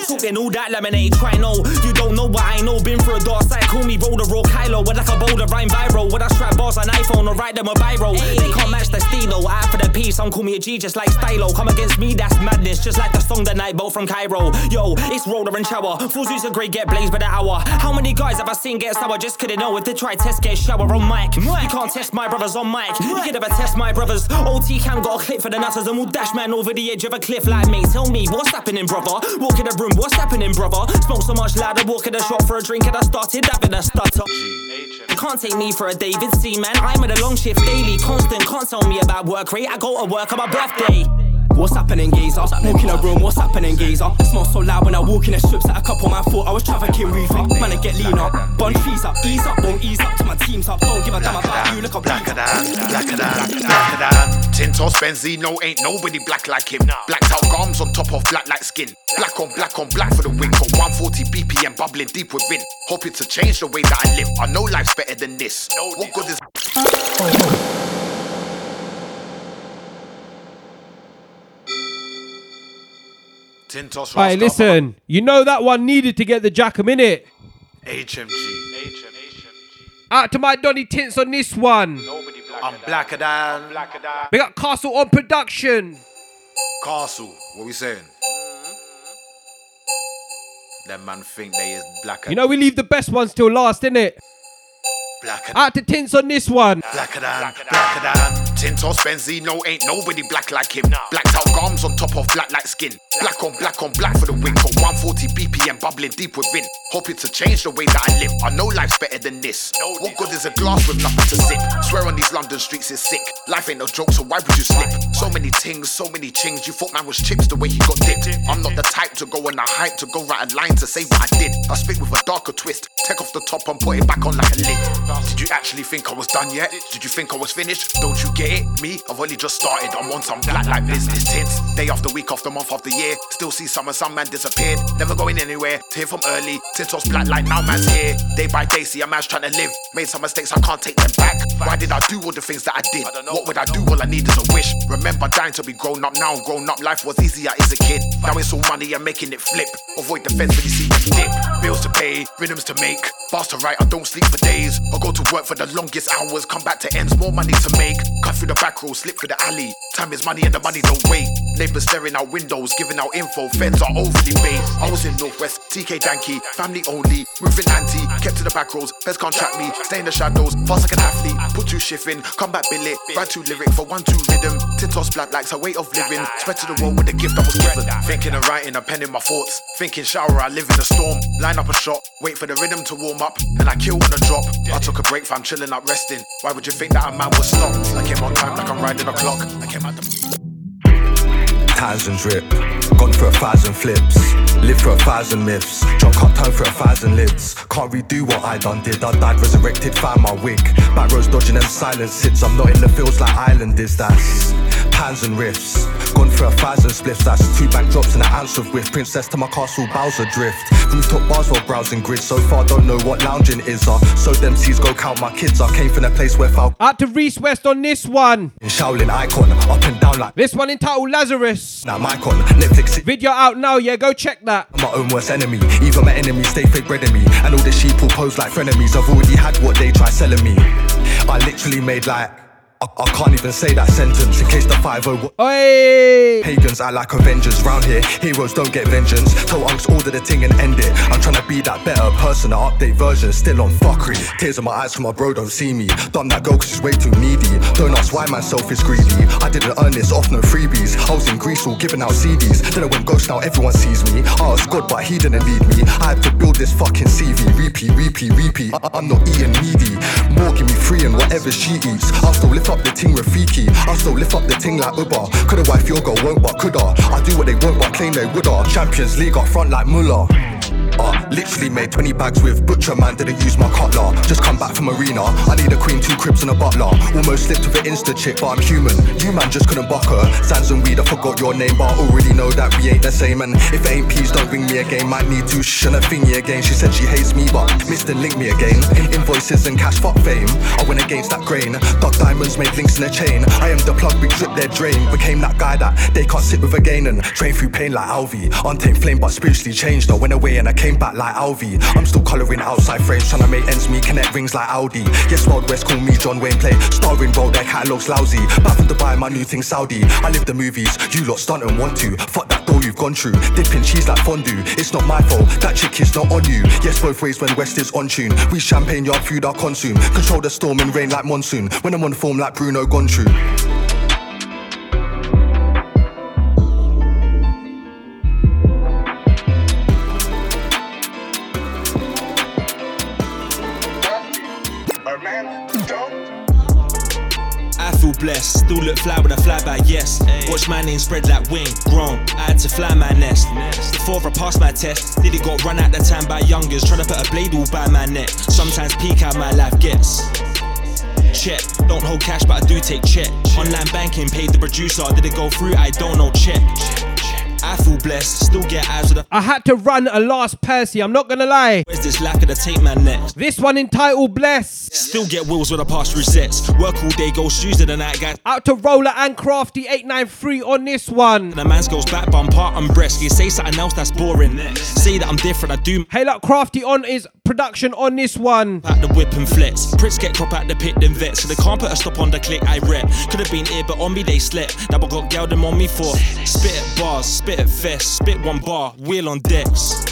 Talking all that lemonade, try no. You don't know what I know, been through a dark side. Call me roller or Kylo, with like a boulder, rhyme viral. With I strap bars on iPhone or write them a viral. They can't match the stilo. I for the piece, some call me a G just like Stylo. Come against me, that's madness, just like the song The Night Boat from Cairo. Yo, it's roller and shower. Fools who's a great get blazed by the hour. How many guys have I seen get sour? Just couldn't know if they try test get shower on mic. You can't test my brothers on mic. You can never test my brothers. OT cam got a clip for the nutters and we'll dash man over the edge of a cliff like me. Tell me what's happening, brother. Walk in the room, what's happening, brother? Smoke so much louder, walk in the shop for a drink and I started having a stutter. You can't take me for a David C man. I'm at a long shift daily, constant. Can't tell me about work rate. I go to work on my birthday. What's happening, geezer? Walk in a room, what's happening, geezer? Smell so loud when I walk in the strips that a couple man thought I was trafficking reefer. Man, I get leaner. Bun fees up, ease up, won't ease up to my team's up. Don't give a damn about you, look up black Blacker than, blacker than, blacker than. Tintos Benzino ain't nobody black like him. Blacked out gums on top of black like skin. Black on black on black for the win. Got 140 BPM bubbling deep within. Hoping to change the way that I live. I know life's better than this. What good is. Tintos Hey, Rasta- listen, you know that one needed to get the Jackham in it. HMG. Out to my Donny Tints on this one. I'm blacker than. We got Castle on production. Castle. What we saying? Mm-hmm. Them man think they is blacker. You know we leave the best ones till last, innit? Blacker Out to Tints on this one. Blacker than, blacker than. Tintos Benzino ain't nobody black like him. Blacked out gums on top of black like skin. Black on black on black for the win. Got 140 BPM bubbling deep within. Hoping to change the way that I live. I know life's better than this. What good is a glass with nothing to sip? Swear on these London streets is sick. Life ain't no joke, so why would you slip? So many things, so many chings. You thought man was chips the way he got dipped. I'm not the type to go on a hype to go write a line to say what I did. I spit with a darker twist. Take off the top and put it back on like a lid. Did you actually think I was done yet? Did you think I was finished? Don't you get it? Me, I've only just started. I'm on some black like business tints. Day after week after month after year. Still see and some man disappeared. Never going anywhere. Here from early. Tintos black like now man's here. Day by day, see a man's trying to live. Made some mistakes, I can't take them back. Why did I do all the things that I did? What would I do? All I need is a wish. Remember dying to be grown up now. Grown up life was easier as a kid. Now it's all money and making it flip. Avoid the fence when you see them dip. Bills to pay, rhythms to make. Bars to write, I don't sleep for days. I go to work for the longest hours, come back to ends, more money to make. Cut through the back road, slip through the alley. Time is money and the money don't wait. Neighbors staring out windows, giving out info. Feds are overly paid. I was in Northwest, TK Danky, family only. Moving anti, kept to the back roads. Feds can't track me, stay in the shadows. Fast like an athlete, put two shift in, come back billet. Write two lyric for one two rhythm. Tintos black likes a way of living. Spread to the world with the gift I was given. Thinking and writing a pen in my thoughts. Thinking shower, I live in a storm. Line up a shot, wait for the rhythm to warm up, and I kill on a drop. I took a break, fam, chilling up, resting. Why would you think that a man would stop? I came time like I'm riding a clock. I came out the Times and drip, gone for a thousand flips, live for a thousand myths, drunk up time for a thousand lids. Can't redo what I done did. I died resurrected, found my wig. Back rows dodging them silent sits. I'm not in the fields like Island is. That's pans and riffs. Gone for a thousand spliffs. That's two bank drops and an ounce of whiff. Princess to my castle, Bowser drift. Rooftop bars while browsing grid. So far, don't know what lounging is. Uh. So them seas go count my kids. I came from a place where Falcon Out to Reese West on this one. Shaolin icon up and down like This one entitled Lazarus. now my con Netflix. Video out now, yeah, go check that. I'm my own worst enemy. Even my enemies stay fake bread in me. And all the sheep will pose like frenemies. I've already had what they try selling me. I literally made like. I, I can't even say that sentence in case the 5 0 Hey! Pagans act like Avengers round here. Heroes don't get vengeance. Tell unks order the thing and end it. I'm trying to be that better person, an update version. Still on fuckery. Tears in my eyes from my bro don't see me. Done that girl cause she's way too needy. Don't ask why myself is greedy. I didn't earn this off no freebies. I was in Greece all giving out CDs. Then I went ghost, now everyone sees me. I asked God, but he didn't lead me. I had to build this fucking CV. Repeat, repeat, repeat. I- I'm not eating needy. More give me free and whatever she eats. I'll still up the ting Rafiki. I'll still lift up the ting like Uber. Coulda wife your girl won't, but coulda. I do what they want, but claim they woulda. Champions League up front like Muller. Uh, literally made 20 bags with butcher man, didn't use my cutler. Just come back from arena. I need a queen, two cribs and a butler. Almost slipped with an insta chick, but I'm human. You man just couldn't buck her. Sands and weed, I forgot your name, but I already know that we ain't the same. And if it ain't peas, don't ring me again. Might need to shh and a thingy again. She said she hates me, but Mr. Link me again. In- invoices and cash, fuck fame. I went against that grain. Duck diamonds made links in a chain. I am the plug, we drip their drain. Became that guy that they can't sit with again and train through pain like Alvi. Untamed flame, but spiritually changed. I went away and I came back like Alvi. I'm still colouring outside frames, trying to make ends meet, connect rings like Audi. Yes, Wild West, call me John Wayne Play. Starring role, their catalog's lousy. Back from Dubai, my new thing Saudi. I live the movies, you lot stunt and want to. Fuck that door you've gone through. Dipping cheese like fondue. It's not my fault, that chick is not on you. Yes, both ways when West is on tune. We champagne yard food I consume. Control the storm and rain like monsoon. When I'm on form like Bruno gone. Blessed, still look fly with a flyby, yes. Watch my name spread like wing, grown. I had to fly my nest. Before I passed my test, did it got run out the time by youngers, trying to put a blade all by my neck. Sometimes peak how my life gets. Check, don't hold cash, but I do take check. Online banking, paid the producer, did it go through? I don't know, check. I feel blessed, still get eyes with the. I had to run a last Percy, I'm not gonna lie. Where's this lack of the tape man next? This one entitled Bless. Still get wheels with a pass through sets. Work all day, go shoes to the night, guys. Out to Roller and Crafty 893 on this one. The man's goes back bumper and breast. You say something else that's boring. Say that I'm different, I do. Hey, look, Crafty on is production on this one. At the whip and flex. Pricks get crop at the pit, then vet. So they can't put a stop on the click I rep. Could have been here, but on me they slept. Now I got gal them on me for. Spit at bars, spit at fest, spit one bar, wheel on decks.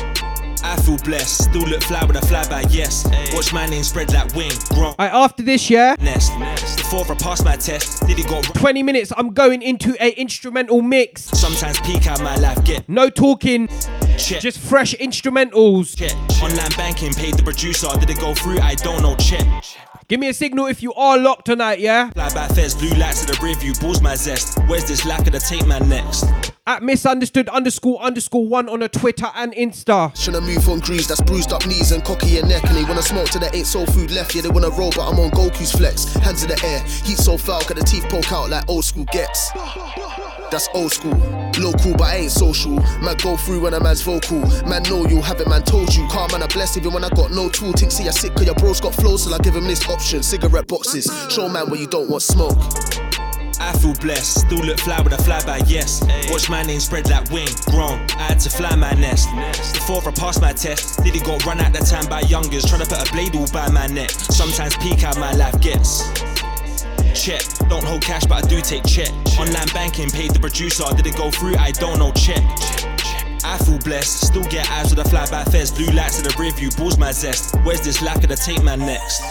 I feel blessed, still look fly with a flyby, yes. Watch my name spread like wing, grown. Alright, after this, yeah, Nest. Nest. Before I pass my test, did it got 20 minutes, I'm going into a instrumental mix. Sometimes peak how my life get. No talking, Check. just fresh instrumentals. check. Online banking, paid the producer, did it go through? I don't know, check. Give me a signal if you are locked tonight, yeah? Fly by feds, blue lights to the rear balls my zest. Where's this lack of the tape man next? At misunderstood underscore underscore one on a Twitter and Insta. Tryna move on grease, that's bruised up knees and cocky your neck. And they wanna smoke till there ain't soul food left. Yeah, they wanna roll, but I'm on Goku's flex. Hands in the air, heat so foul, got the teeth poke out like old school gets. That's old school. Local, but I ain't social. Man, go through when a man's vocal. Man, know you have it, man, told you. Calm man, I bless even when I got no tool. Think, see, I sick, cause your bros got flow, so I give him this option. Cigarette boxes. Show man where you don't want smoke. I feel blessed, still look fly with a flyby, yes. Watch my name spread like wing, grown. I had to fly my nest. Before I passed my test, did it got run out the time by youngers, trying to put a blade all by my neck. Sometimes peak how my life gets. Check, don't hold cash, but I do take check. Online banking, paid the producer, did it go through? I don't know, check. I feel blessed, still get eyes with a flyby fez, blue lights in the rear view, balls my zest. Where's this lack of the tape man next?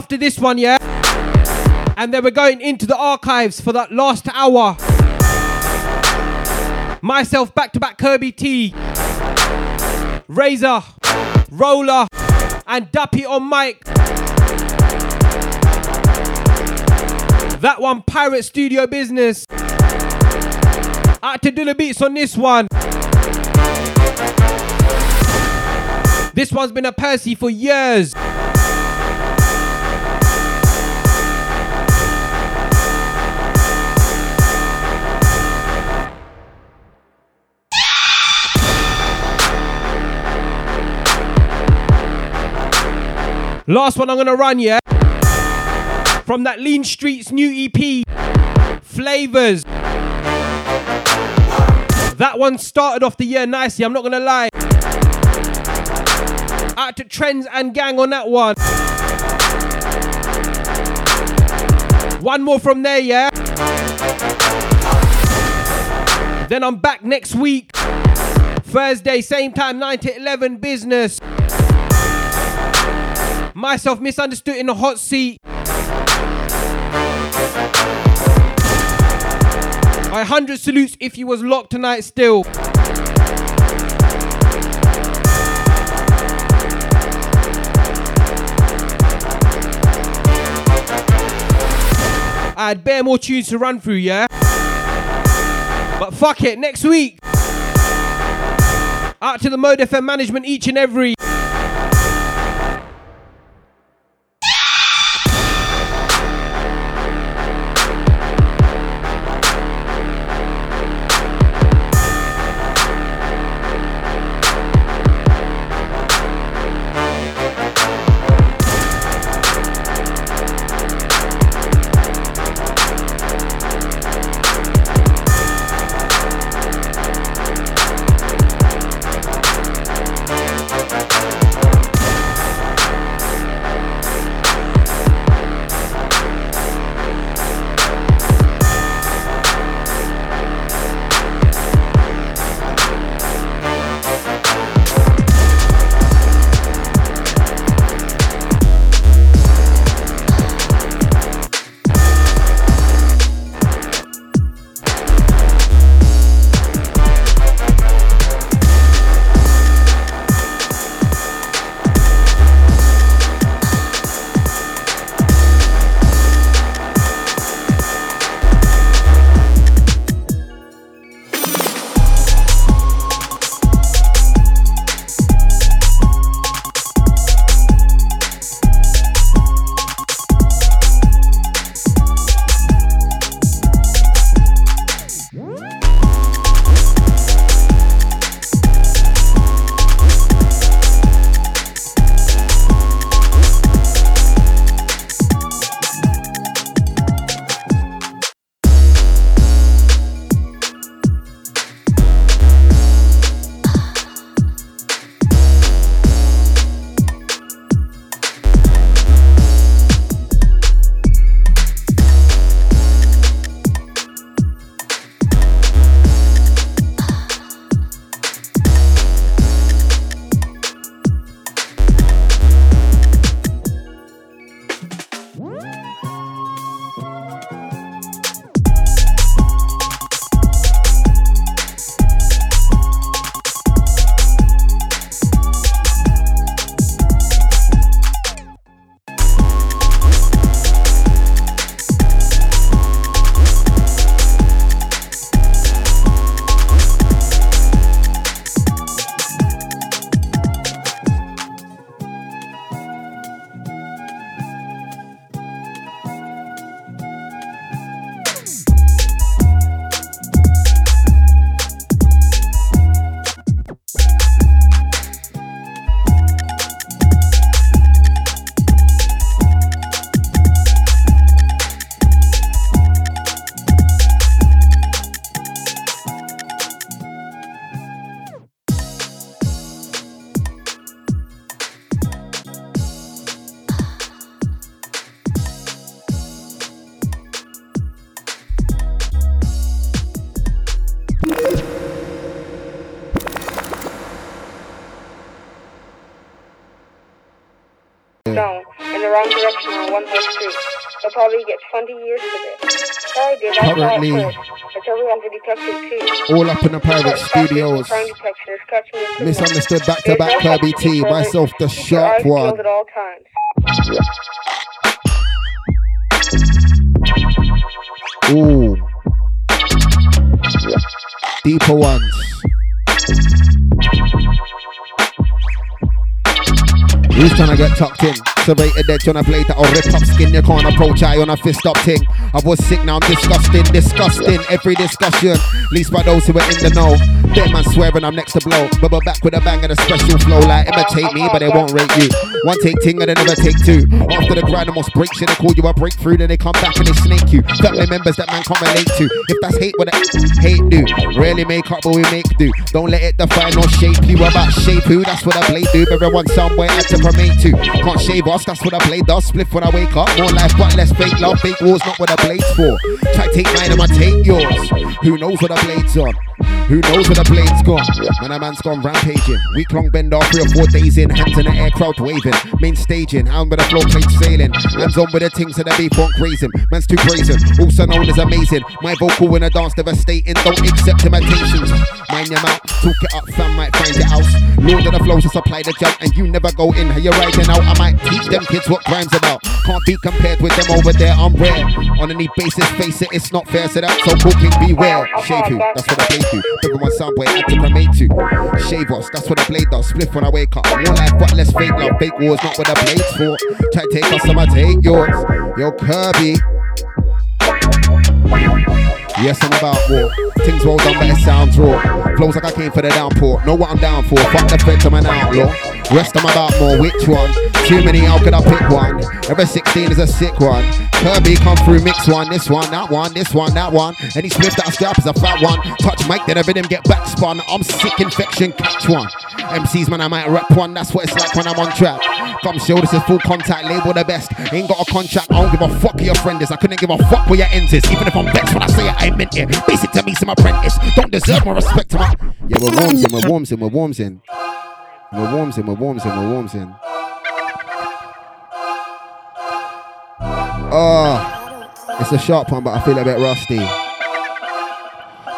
After this one, yeah? And then we're going into the archives for that last hour. Myself back to back Kirby T, Razor, Roller, and Duppy on mic. That one, Pirate Studio Business. Out to do the beats on this one. This one's been a Percy for years. Last one I'm gonna run, yeah? From that Lean Streets new EP, Flavors. That one started off the year nicely, I'm not gonna lie. Out to Trends and Gang on that one. One more from there, yeah? Then I'm back next week. Thursday, same time, 9 to 11 business. Myself misunderstood in the hot seat. I 100 salutes if you was locked tonight still. I had bare more tunes to run through, yeah? But fuck it, next week. Out to the Mode FM management each and every. All up in the private studios. Crime detection is catching you. Misunderstood back to back Kirby T. Myself the sharp one. At all times. Ooh. Deeper ones. Who's trying to get tucked in? Edge on a blade that'll rip up skin. You can't approach eye on a fist up ting. I was sick, now I'm disgusting, disgusting. Every discussion, least by those who are in the know. Dead man swearing I'm next to blow. Bubble back with a bang and a special flow. Like imitate me, but they won't rate you. One take ting and they never take two. After the grind, almost break shit. They call you a breakthrough, then they come back and they snake you. Family members that man can't relate to. If that's hate, what it hate do. Rarely make up, but we make do. Don't let it define or shape you. About shape who? That's what I blade do. Everyone somewhere had to promote to. Can't shave us, that's what I blade does. Split when I wake up. More life, but less fake love. Fake wars, not what I blade's for. Try take mine and I take yours. Who knows what I blade's on? Who knows where the blade's gone? Man, a man's gone rampaging. Week long bend off, three or four days in. Hands in the crowd waving. Main staging, hand with a floor plate sailing. Hands on with the things and the beef won't grazing. Man's too brazen, also known as amazing. My vocal in a dance devastating. Don't accept imitations. Mind your mouth, talk it up, fam might find your house. Lord of the flows to supply the jump, and you never go in. How you riding out? I might teach them kids what crime's about. Can't be compared with them over there. I'm rare. On any basis, face it, it's not fair. So that's so cooking, beware. Shave you, that's what I play to. Everyone soundboy had to cremate to. Shave us, that's what I blade does. Split when I wake up. More life, but less fake love. Fake wars, not what I blade's for. Try to take us, I'ma take yours. Yo, Kirby. Yes, I'm about war. Things well done, but it sounds raw. Flows like I came for the downpour. Know what I'm down for. Fuck the feds, I'm an outlaw. Rest I'm about more. Which one? Too many, how could I pick one? Every 16 is a sick one. Kirby come through, mix one. This one, that one, this one, that one. Any split that strap is a fat one. Touch mic, then every them get back spun. I'm sick infection, catch one. MCs, man, I might rap one. That's what it's like when I'm on track. Come show this is full contact, label the best. Ain't got a contract, I don't give a fuck who your friend is. I couldn't give a fuck where your ends is. Even if I'm vexed when I say it, I meant it. Basic to me, some apprentice. Don't deserve my respect to my. Yeah, we're warms in, we're warms in, we're warms in. We're warms in, we're warms in, we're warms in. Oh, ah, it's a sharp one, but I feel a bit rusty.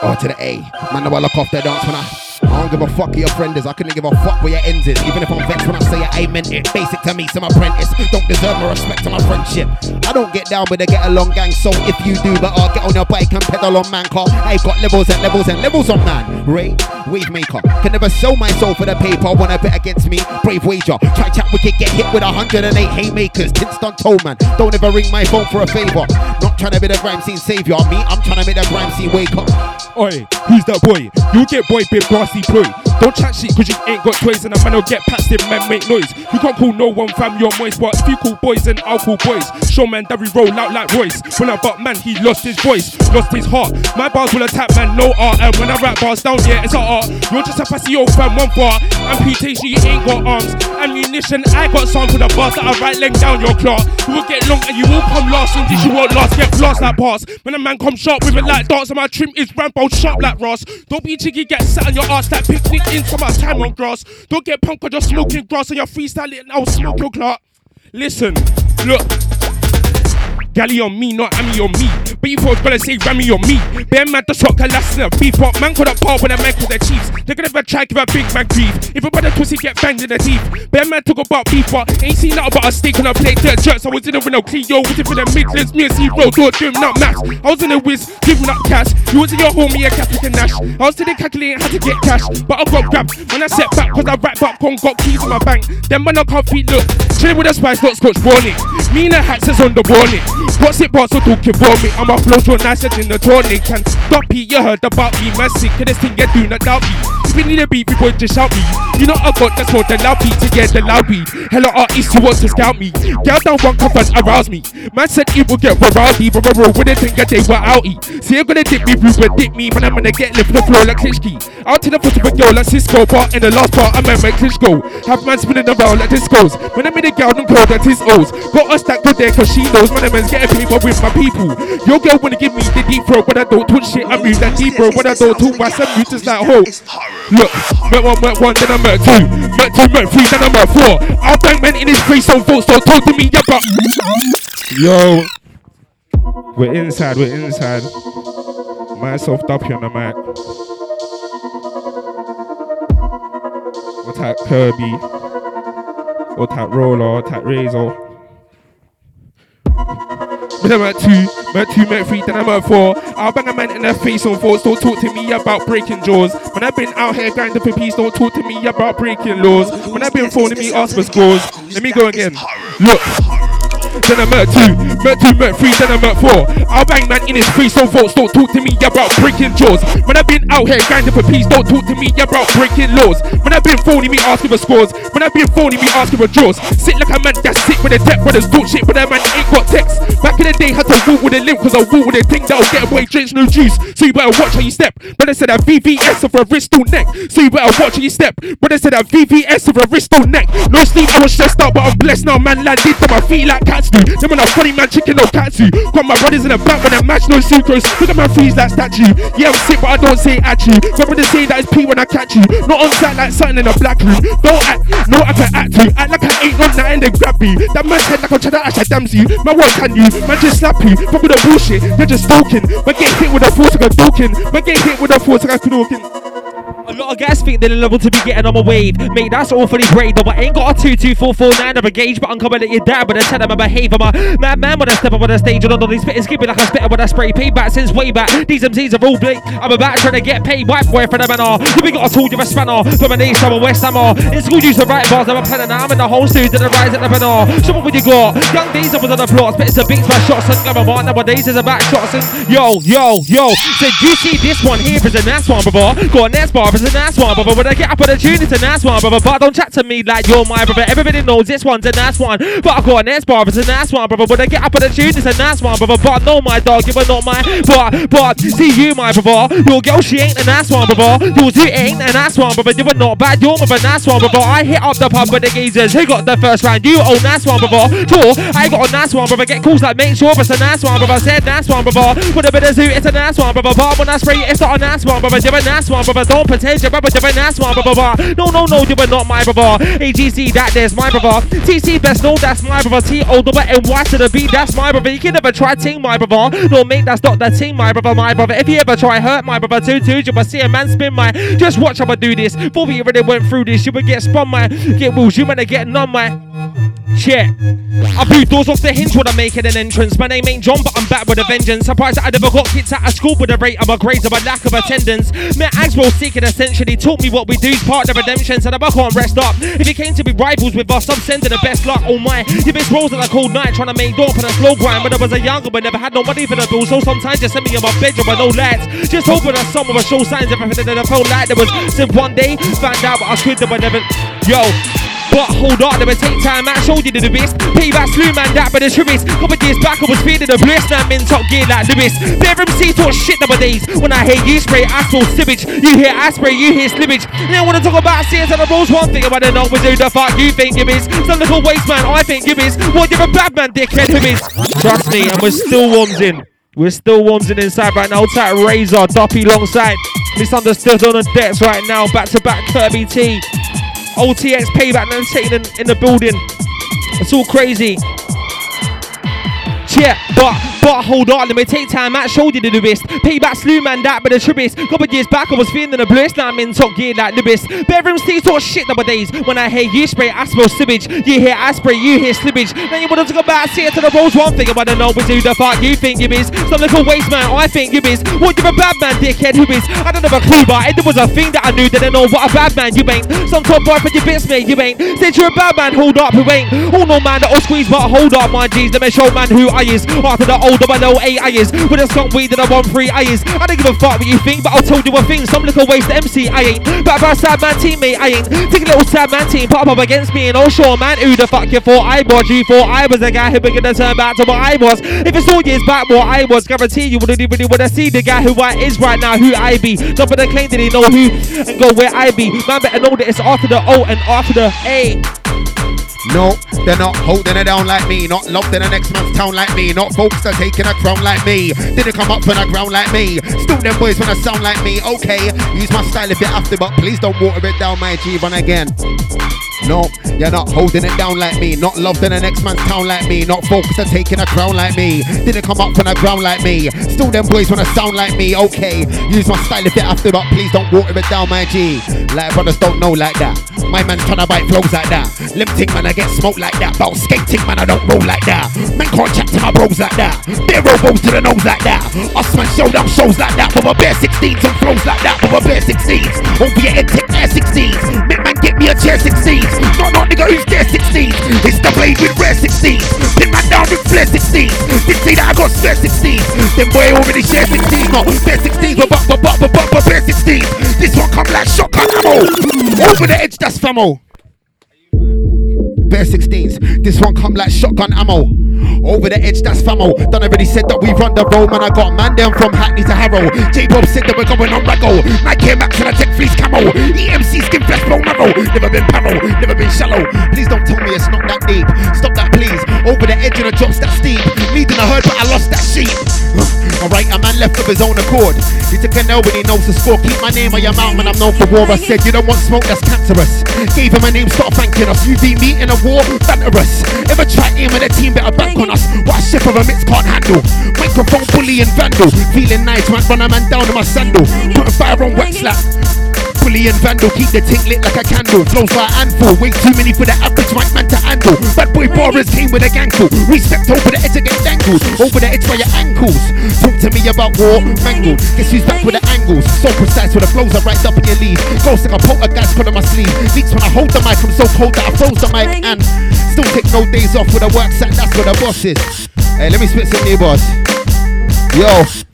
Oh, to the A. Man, I look off the dance when I. I don't give a fuck who your friend is. I couldn't give a fuck where your ends is. Even if I'm vexed when I say I meant it. Basic to me, some apprentice. Don't deserve my respect to my friendship. I don't get down with a get along gang. So if you do, but I'll get on your bike and pedal on man car. I've got levels and levels and levels on man. Ray, wave maker. Can never sell my soul for the paper. Wanna bet against me? Brave wager. Try chat wicked, get hit with 108 haymakers. Tints done told man. Don't ever ring my phone for a favor. Not trying to be the grime scene savior. Me, I'm trying to make the grime scene wake up. Oi, who's that boy? You get boy, big brassy Don't chat shit cause you ain't got toys and a man will get past him, man make noise. You can't call no one fam, you're moist, but if you call boys then I'll call boys. Show man that we roll out like Royce. When I butt man, he lost his voice, lost his heart. My bars will attack man, no art. And when I rap bars down, yeah, it's art. You're just a passy old fam, one bar. Amputation, you ain't got arms. Ammunition, I got some for the bars that I right leg down your claw. You will get long and you will come last, and this you won't last, get blast like bars. When a man come sharp with it like darts, and my trim is rambo sharp like Ross. Don't be cheeky, get sat on your ass like picnic in summer time on grass. Don't get punk cause you're smoking grass and you're freestyling I'll smoke your clock. Listen, look. Galley on me, not Ammy on me. But you folks gonna say Rammy on me. Bear man to shock a last in a beef up. Man could have part when a man called the chiefs. They're gonna ever try give a big man grief. If a brother pussy get banged in the teeth. Bear man talk about beef up. Ain't seen nothing but a steak on a plate. Dirt shirts. I was in a window clean. Yo, it for the Midlands? Me and C road, door doing not maths. I was in the whiz, giving up cash. You was in your homie, a Catholic and Nash. I was still calculating how to get cash. But I got grabbed when I set back cause I rap up, gone got keys in my bank. Then man I can't feet look. Chilling with a spice, not scotch warning. Me and the hats is on the warning. What's it, boss? talking for me. I'm a flow so nicer than the tonic. And stop it, you heard about me. Man, sick this thing, you do not doubt me. You need a beat, people just shout me. You know I got that's more than loud beat to get the loud beat. Hello artists who want to scout me. Girl down one cup and arouse me. Man said it will get rowdy, but roll with it think that they were outy. See, you're gonna dip me, but dip me, man. I'm gonna get left the floor like Klitschko. Out to the foot of a girl like Cisco, but in the last part, I'm at my Klitschko. Have man spinning around like discos. When I'm in the girl, I'm cold like his O's. Got a just that good there, cause she knows my name is getting paper with my people. Your girl wanna give me the deep throat, but I don't touch shit. I move that deep bro, but I don't talk myself. You just like ho. Look, met one, met one, then I met two, met two, met three, then I met four. I'll bang man in his face on folks, don't talk to me, yeah, but yo, we're inside, we're inside. Myself Duppy on the mic. What type Kirby? What type Roller? Type Razor? Then I'm at two, I'm at two, I'm at three, then I'm at four. I'll bang a man in the face on fours. Don't talk to me about breaking jaws. When I've been out here grinding for peace, don't talk to me about breaking laws. When I've been phoning me, ask for scores. Let me go again. Look. Then I'm at two, met two, met three, then I'm at four. I'll bang man in his face so votes. Don't talk to me about breaking jaws. When I've been out here grinding for peace, don't talk to me about breaking laws. When I've been phoning me asking for scores. When I've been phoning me asking for draws. Sit like a man that's sick with a tech brothers talk shit, but that man ain't got text. Back in the day, had to walk with a limp cause I walk with a thing that'll get away, drinks no juice. So you better watch how you step. Brother said that VVS of a wrist or neck. So you better watch how you step. Brother said that VVS of a wrist or neck. No sleep, I was stressed out, but I'm blessed now. Man landed to my feet like cats do. Then when I funny man chicken no katsu. Got my brothers in the back when I match no sucrose. Look at my freeze that statue. Yeah, I'm sick, but I don't say you. My brother say that it's P when I catch you. Not on site like something in a black room. Don't act, no I can act to. Act like I ain't on that and then grab me. That man's head like I'm trying to ash, damns you. Man, what can you? Man, just slap you. But with the bullshit, you're just talking. But get hit with a force like a talking. But get hit with a force like a talking. A lot of guys think they're level to be getting on my wave. Mate, that's awfully great though. But I ain't got a 22449 of a gauge, but I'm coming at you dad But I tell them I behave. I'm a mad man when I step up on the stage. And all these give me like a spitter when I spray payback since way back. These MCs are all bleak. I'm about trying to get paid. White boy for the man are. You we got a tool, you're a spanner. From an east, I'm west, I'm all. In school, used to write bars. I'm a planner now. I'm in the whole studio. The rise at the banner. So what you got? Young days, I was on the floor. Spits a beats, my shots. And glamour one. Nowadays, is about shots. And yo, yo, yo. So you see this one here is a nice one, brother. Got a nice bar, is a nice one, brother. When I get up on the tune, it's a nice one, brother. But don't chat to me like you're my brother. Everybody knows this one's a nice one. But I got a nice bar, it's a nice one, brother. When I get up on the tune, it's a nice one, brother. But know my dog, you are not my. But, but, see you, my brother. Your girl, she ain't a nice one, brother. Yours, you ain't a nice one, brother. You were not bad, you're a nice one, brother. I hit up the pub with the geezers. Who got the first round? You, oh, nice one, brother. Sure, I got a nice one, brother. Get calls like, make sure it's a nice one, brother. Said nice one, brother. Put a bit of zoo, it's a nice one, brother. But when I spray, it's not a nice one, brother. You're a nice one, brother. Don't pretend you're brother. You're a nice one, brother. No, no, no, you were not my brother. AGC, that there's my brother. TC best, no, that's my brother. T O double N Y to the B, that's my brother. You can never try ting my brother. No, mate, that's not the ting my brother, my brother. If you ever try hurt my brother too, too, you must see a man spin my. Just watch how I do this. Before we already went through this, you would get spun my. Get wheels, you better get numb my. Check. I blew doors off the hinge when I'm making an entrance. My name ain't John, but I'm back with a vengeance. Surprised that I never got kicked out of school with a rate of a grades of a lack of attendance. Met Axwell seeking essentially taught me what we do is part of the redemption. Said I can't rest up. If you came to be rivals with us, I'm sending the best luck. Oh my, you missed rolls on a cold night trying to make door for the slow grind. When I was a younger, but never had no money for the bill. So sometimes just send me in my bedroom with no lights. Just hoping that someone would show signs of everything that I felt like there was. Since one day, found out what I could do, but never. Yo. But hold up, never take time, I showed you the best. Payback slew man, that but the truest. Couple years back, up. I was feeling the bliss. Now I'm in top gear like Lewis. Bear MC talk shit nowadays. When I hear you spray, I saw slippage. You hear I spray, you hear slippage. don't wanna talk about CS and the rules. One thing I wanna know who the fuck you think you is. Some little waste man, I think you is. What you're a bad man, dickhead, who is? Trust me, and we're still warms in. We're still in inside right now. Tight Razor, Duppy alongside. Misunderstood on the decks right now. Back to back Kirby T. OTX payback and sitting in, in the building. It's all crazy. Yeah, but but hold on, let me take time out, showed you the best. Payback slew man that but the tribis. Couple years back I was feeling the bliss, now I'm in top gear like the best. Bedroom still talk shit nowadays. When I hear you spray, I smell slippage. You hear I spray, you hear slippage. Then you wanna talk about see it to the rolls. One thing wanna know is who the fuck you think you is. Some little waste man, I think you is. What you're a bad man, dickhead, who is? I don't have a clue, but it was a thing that I knew that I know what a bad man you ain't. Some top boy for your bits, mate, you ain't. Said you're a bad man, hold up, who ain't. Oh no man, that'll squeeze, but hold up, my G's. Let me show man who I is. After the older I know eight I is. With a skunk weed and I want three I is. I don't give a fuck what you think, but I'll tell you a thing. Some little waste MC, I ain't. But about sad man teammate, I ain't. Take a little sad man team, pop up against me and oh sure man, who the fuck you thought I was? You thought I was the guy who was gonna turn back to what I was. If it's all years back what I was, guarantee you wouldn't even wanna see the guy who I is right now, who I be. Not for the claim that he know who and go where I be. Man better know that it's after the O and after the A. No, they're not holding it down like me. Not loved in the next man's town like me. Not folks that taking a crown like me. Didn't come up from the ground like me. Still them boys wanna sound like me. Okay, use my style if you to, but please don't water it down my G run again. No, you're not holding it down like me. Not loved in the next man's town like me. Not focused on taking a crown like me. Didn't come up from the ground like me. Still them boys wanna sound like me. Okay, use my style if have to, but please don't water it down my G. Like brothers don't know like that. My man tryna bite flows like that. Limiting man, I get smoked like that. But skating man, I don't roll like that. Man can't chat to my bros like that. Bare robos to the nose like that. Us man show down shows like that. With a bare 16s and flows like that. With a bare 16s. Won't be a tech air 16s. Me a chair 16s. Not not nigga who's there 16s. It's the blade with rare 16s. Pin man down with flare 16s. Didn't say that I got spare 16s. Them boy already share 16s. Not bare 16s. But but but but but but bare 16s. This one come like shotgun ammo. Over the edge, that's famo. Bare 16s. This one come like shotgun ammo. Over the edge, that's famo. Done already said that we run the road, man. I got man down from Hackney to Harrow. J Bob said that we're going on Rago. Nike Max and I take fleece camo. EMC skin flesh bone marrow. Never been paro, never been shallow. Please don't tell me it's not that deep. Stop that, please. Over the edge of the drops that steep. Leading a herd, but I lost that sheep. Alright, a man left of his own accord. He took a L when he knows the score. Keep my name on your mouth, man. I'm known for war. I said you don't want smoke, that's cancerous. Gave him a name, start thanking us. You beat me in a war, banterous. Ever try aiming a team better back on us? What a chef of a mix can't handle. Microphone bully and vandal. Feeling nice, man. Run a man down in my sandal. Putting fire on wet slap. Bully and vandal, keep the tink lit like a candle. Flows a handful, way too many for the average white man to handle. Bad boy borrowers came with a gankle. We stepped over the edge and get dangled. Over the edge by your ankles. Talk to me about war, mangled. Guess who's back with the angles? So precise with the flows are right up in your lead. Ghost like a poltergeist on my sleeve. Leaks when I hold the mic, I'm so cold that I froze the mic and still take no days off with a work set. That's where the boss is. Hey, let me spit some new bars. Yo.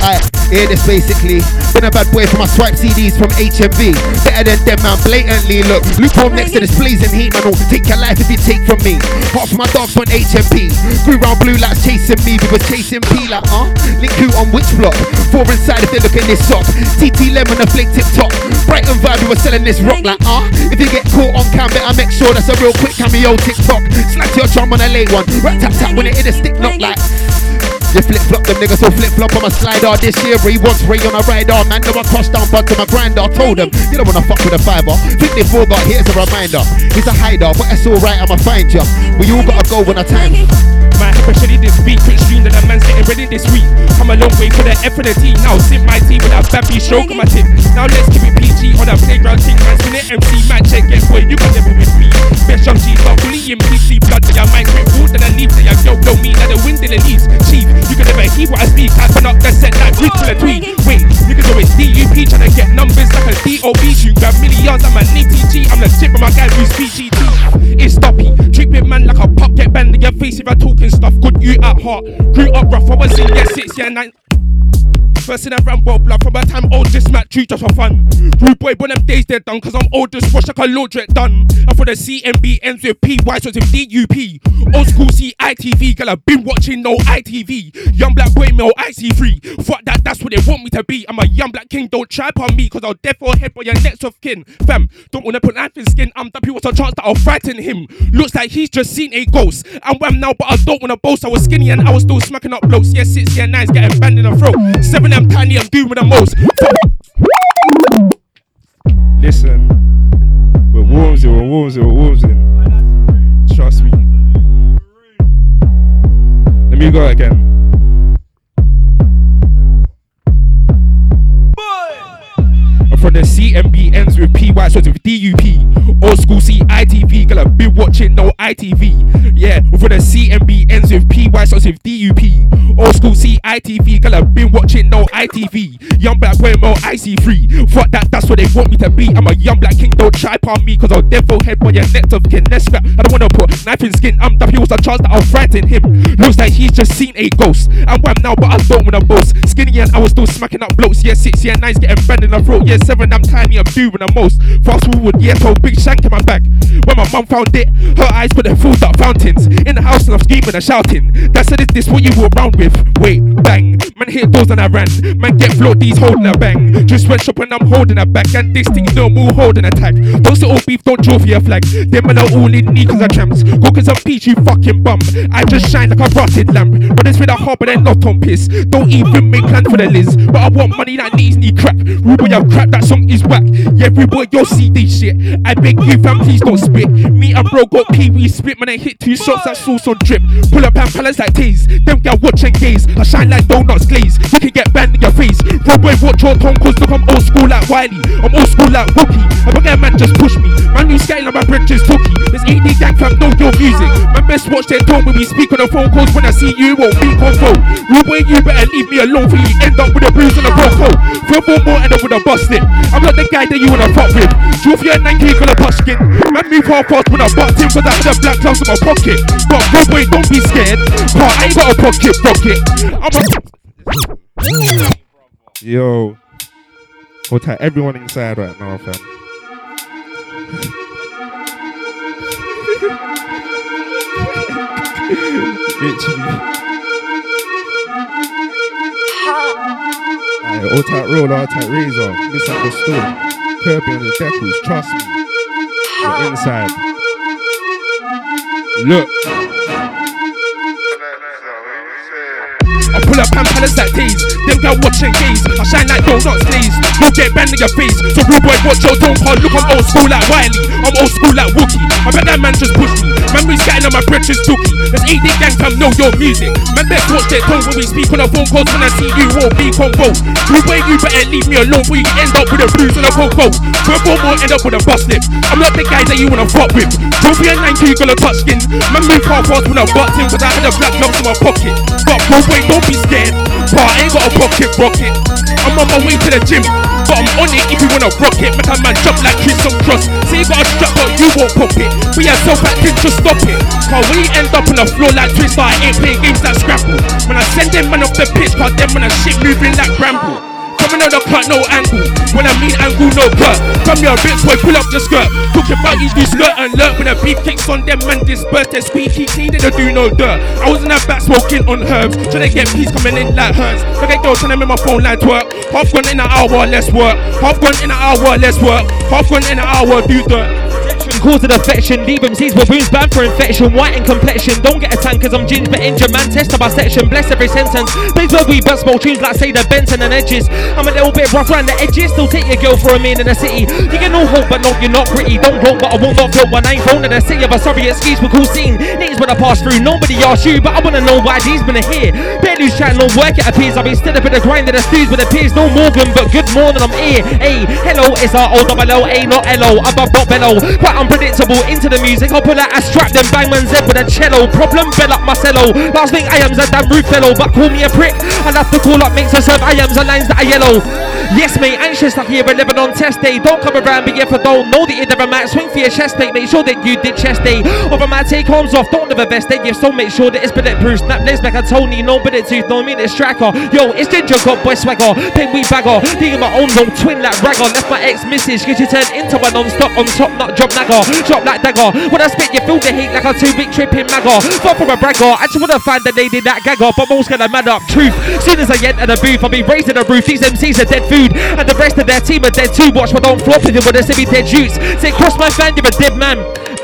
I hear this basically. Been a bad boy for my swipe CDs from HMV. Better than them, man, blatantly. Look, lukewarm next to this blazing heat, man. Will take your life if you take from me. Half of my dogs on HMP. Grew round blue lights chasing me. We were chasing P like, huh? Link who on which block? Four inside if they look in this sock. TT Lemon, a flake tip top. Brighton vibe, we were selling this rock like, huh? If you get caught on cam, better make sure that's a real quick cameo TikTok. Slap your drum on a late one. Rat tap tap when it hit a stick knock like. You flip flop them niggas, so flip flop on my slider. This year, he wants Ray on a rider. Man, no, I crossed down, but to my grinder. Told him, you don't wanna fuck with a fiber. Think they forgot, here's a reminder. He's a hider, but it's alright, I'ma find ya. We all gotta go when I time. My especially this beat, quick stream that the man's getting ready this week. Come a long way for the F and the T. Now sip my tea with a baby stroke on my tip. Now let's keep it PG on a playground thing. Man, spin it MC, man, check it, boy, you got never with me. Best jump cheese, but bullying PC blood to your mind, quick food and I leave to your yo, blow me like the wind in the leaves. Chief, you can never hear what I speak. I put up the set like rich till a tweet. Wait, niggas always DUP trying to get numbers like a DOB. You grab millions, I'm an ATG. I'm the tip of my guy who's PGT. It's stoppy, man like a pop, get banned in your face if you're talking stuff. Good you at heart, grew up rough. I was in year six, year nine. First in a Rambo blood from a time old just Matt true just for fun. Rude boy, when them days they're done, cause I'm old just wash like a laundrette done. And for the CMB ends with PY, so it's with DUP. Old school CITV, girl, I've been watching no ITV. Young black boy, male IC3. Fuck that, that's what they want me to be. I'm a young black king, don't try on me, cause I'll death or head for your next of kin. Fam, don't wanna put knife in skin, I'm the what's a chance that I'll frighten him. Looks like he's just seen a ghost. I'm wham now, but I don't wanna boast. I was skinny and I was still smacking up blokes. Yeah, six, yeah, nine's getting banned in the throat. Seven I'm tiny, I'm doing the most. Listen, we're wolves, we're wolves, we're wolves. In. Trust me. Let me go again. From the CMB ends with PY, so it's with DUP. Old school CITV, I've been watching no ITV. Yeah, for the CMB ends with PY, so it's with DUP. Old school CITV, I've been watching no ITV. Young black boy, more IC3. Fuck that, that's what they want me to be. I'm a young black king, don't try on me, cause I'll devil head by your neck of kin. Let's I don't wanna put knife in skin. I'm the what's a chance that I'll frighten him. Looks like he's just seen a ghost. I'm wham now, but I don't wanna boast. Skinny and I was still smacking up blokes. Yeah, six, yeah, nine's getting banned in the throat. Yeah, seven, I'm tiny, I'm doing the most. Fast forward, yeah, old big shank in my back. When my mum found it, her eyes put they're filled up fountains. In the house and I'm screaming and shouting. That said, is this what you walk around with? Wait, bang. Man hit doors and I ran. Man get float, these holding a bang. Just went shop and I'm holding a back. And this thing's no more holding a tag. Don't sit all beef, don't draw for your flag. Them man are all in need cause I tramps. Go cause I'm peach, you fucking bum. I just shine like a rotted lamp. But it's with a heart, but they're not on piss. Don't even make plans for the Liz. But I want money that needs knee crack. Ruby, I'm crap, that song is whack. Yeah, boy, you'll see this shit. I beg you, fam, please don't spit. Me and bro got pee wee spit, man, I hit two shots that sauce on drip. Pull up and palace like teas. Them gal watch and gaze. I shine like donuts glaze. You can get banned in your face. Bro, boy, watch your tongue, cause look, I'm old school like Wiley. I'm old school like Wookie. I that man just push me. My new scaling on my bridges, tookie. This AD gang fam, know your music. My best watch their tone when we speak on the phone calls. When I see you, won't be control. Rude boy, you better leave me alone for you end up with a bruise and a broke Throw four more, up with a busted. I'm not the guy that you wanna fuck with. Drove your 9k color pushkin. Man, move half fast when I bucked him, cause I had a black clouds in my pocket. But bro, boy, don't be scared. But I ain't got a pocket rocket. I'm a. Yo. Hold tight, everyone inside right now, fam. Literally. Aye, all tight roll, all tight uh, razor. Misunderstood. Kirby on the decals, trust me. You're inside. Look. I pull up and palace like these. Them gal watch and gaze. I shine like donuts glaze. You'll get banned in your face. So rude boy, watch your tone card. Look, I'm old school like Wiley. I'm old school like Wookie. I bet that man just pushed me. Man, we scatting on my bridges dookie. There's 80 gang fam, know your music. Man, best watch their tone when we speak on the phone calls. When I see you, won't be convo. Rude boy, you better leave me alone. Before you end up with a bruise and a coco. Third four more end up with a bust lip. I'm not the guy that you wanna fuck with. Don't be a 9 you gonna touch skin. Man, move half fast when I butt him. Cause I had a black lump in my pocket. But wait, don't be scared. But I ain't got a pocket rocket. I'm on my way to the gym. But I'm on it if you wanna rock it. Make a man jump like Chris on cross. Say you got a strap, but you won't pop it. We Be yourself acting, just stop it. Cause we end up on the floor like Twister. I ain't playing games like Scrabble. When I send them man off the pitch, cause them when I shit moving like Bramble. Coming on the cut, no angle. When I mean angle, no cut. Come here, bitch, boy, pull up your skirt. Talking about you do skirt and lurk. When a beef kicks on them, man, disperse their squeaky clean, they don't do no dirt. I was in that back smoking on herbs. Trying to get peace coming in like herbs. Look at girl trying to make my phone line twerk. Half gone in an hour, let's work. Half gone in an hour, let's work. Half gone in an hour, do dirt. Cause of affection, leave seeds with wounds bad for infection, white in complexion. Don't get a tan cause I'm ginger but injured, man. Test my section, bless every sentence. Plays where we but small tunes like say the Benson and edges. I'm a little bit rough around the edges, still take your girl for a man in the city. You get no hope, but no, you're not pretty. Don't gloat, but I will not float when I ain't phone in the city of a sorry excuse for cool scene. Names when I pass through, nobody asked you, but I wanna know why these been here. Better lose chat, no work it appears. I've been still up in the grind of the stews with the peers, no Morgan, but good morning, I'm here. Hey, hello, it's our O double L, A, not L O, above not bellow. Quite unpredictable into the music. I'll pull out a strap, then bang man's head with a cello. Problem, bell up Marcelo. Last thing I am's a damn rude fellow, but call me a prick. I'll have to call up to serve I am's the lines that are yellow. Yes, mate, anxious like here at Lebanon test day. Don't come around, but if I don't know that you never might swing for your chest plate, make sure that you did chest day. Over my take arms off, don't never vest day. You so make sure that it's bulletproof. Snap legs back, I Tony, no bullet tooth, no mean it's striker. Yo, it's ginger got boy swagger, pink weed bagger. Thinking my own zone, twin like ragger. Left my ex missus, cause you turned into a non-stop on top, not drop nagger. Drop like dagger. When I spit, you feel the heat like a two big tripping magger. Far from a bragger, I just wanna find the lady that gagger, but most gonna man up truth. Soon as I enter the booth, I'll be raising the roof. These MCs are dead food, and the rest of their team are dead too. Watch, but don't flop if you wanna see me dead shoots. Say, cross my fan, you're a dead man.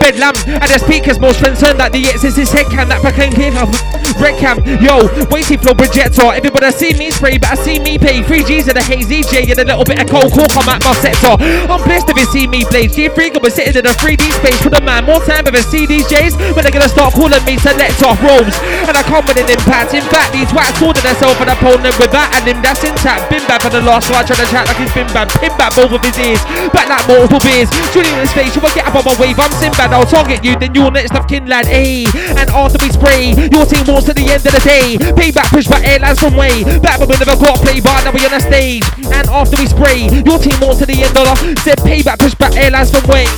Bed lamb, and the speakers most concerned that the X is his head cam that proclaim clean of red cam. Yo, weighty flow projector. Everybody see me spray, but I see me pay. Three G's and a hazy J and a little bit of cold on at my sector. I'm blessed if you see me blaze. G3 gonna be sitting in a 3D space with a man. More time with a CDJs when they're gonna start calling me selector rolls. And I come with an impact. In fact, these wax ordered themselves an opponent with that and him that's intact. Been bad for the last one, trying to chat like he's been bad. Pin back both of his ears. Back like multiple beers. Shooting in his face, you will get up on my wave. I'm Sinbad, I'll target you, then you're next of kin lad. Ayy, and after we spray, your team wants to the end of the day. Payback push by airlines from way. Back but we never got play by now we on the stage. And after we spray, your team wants to the end of the said payback push by airlines from way.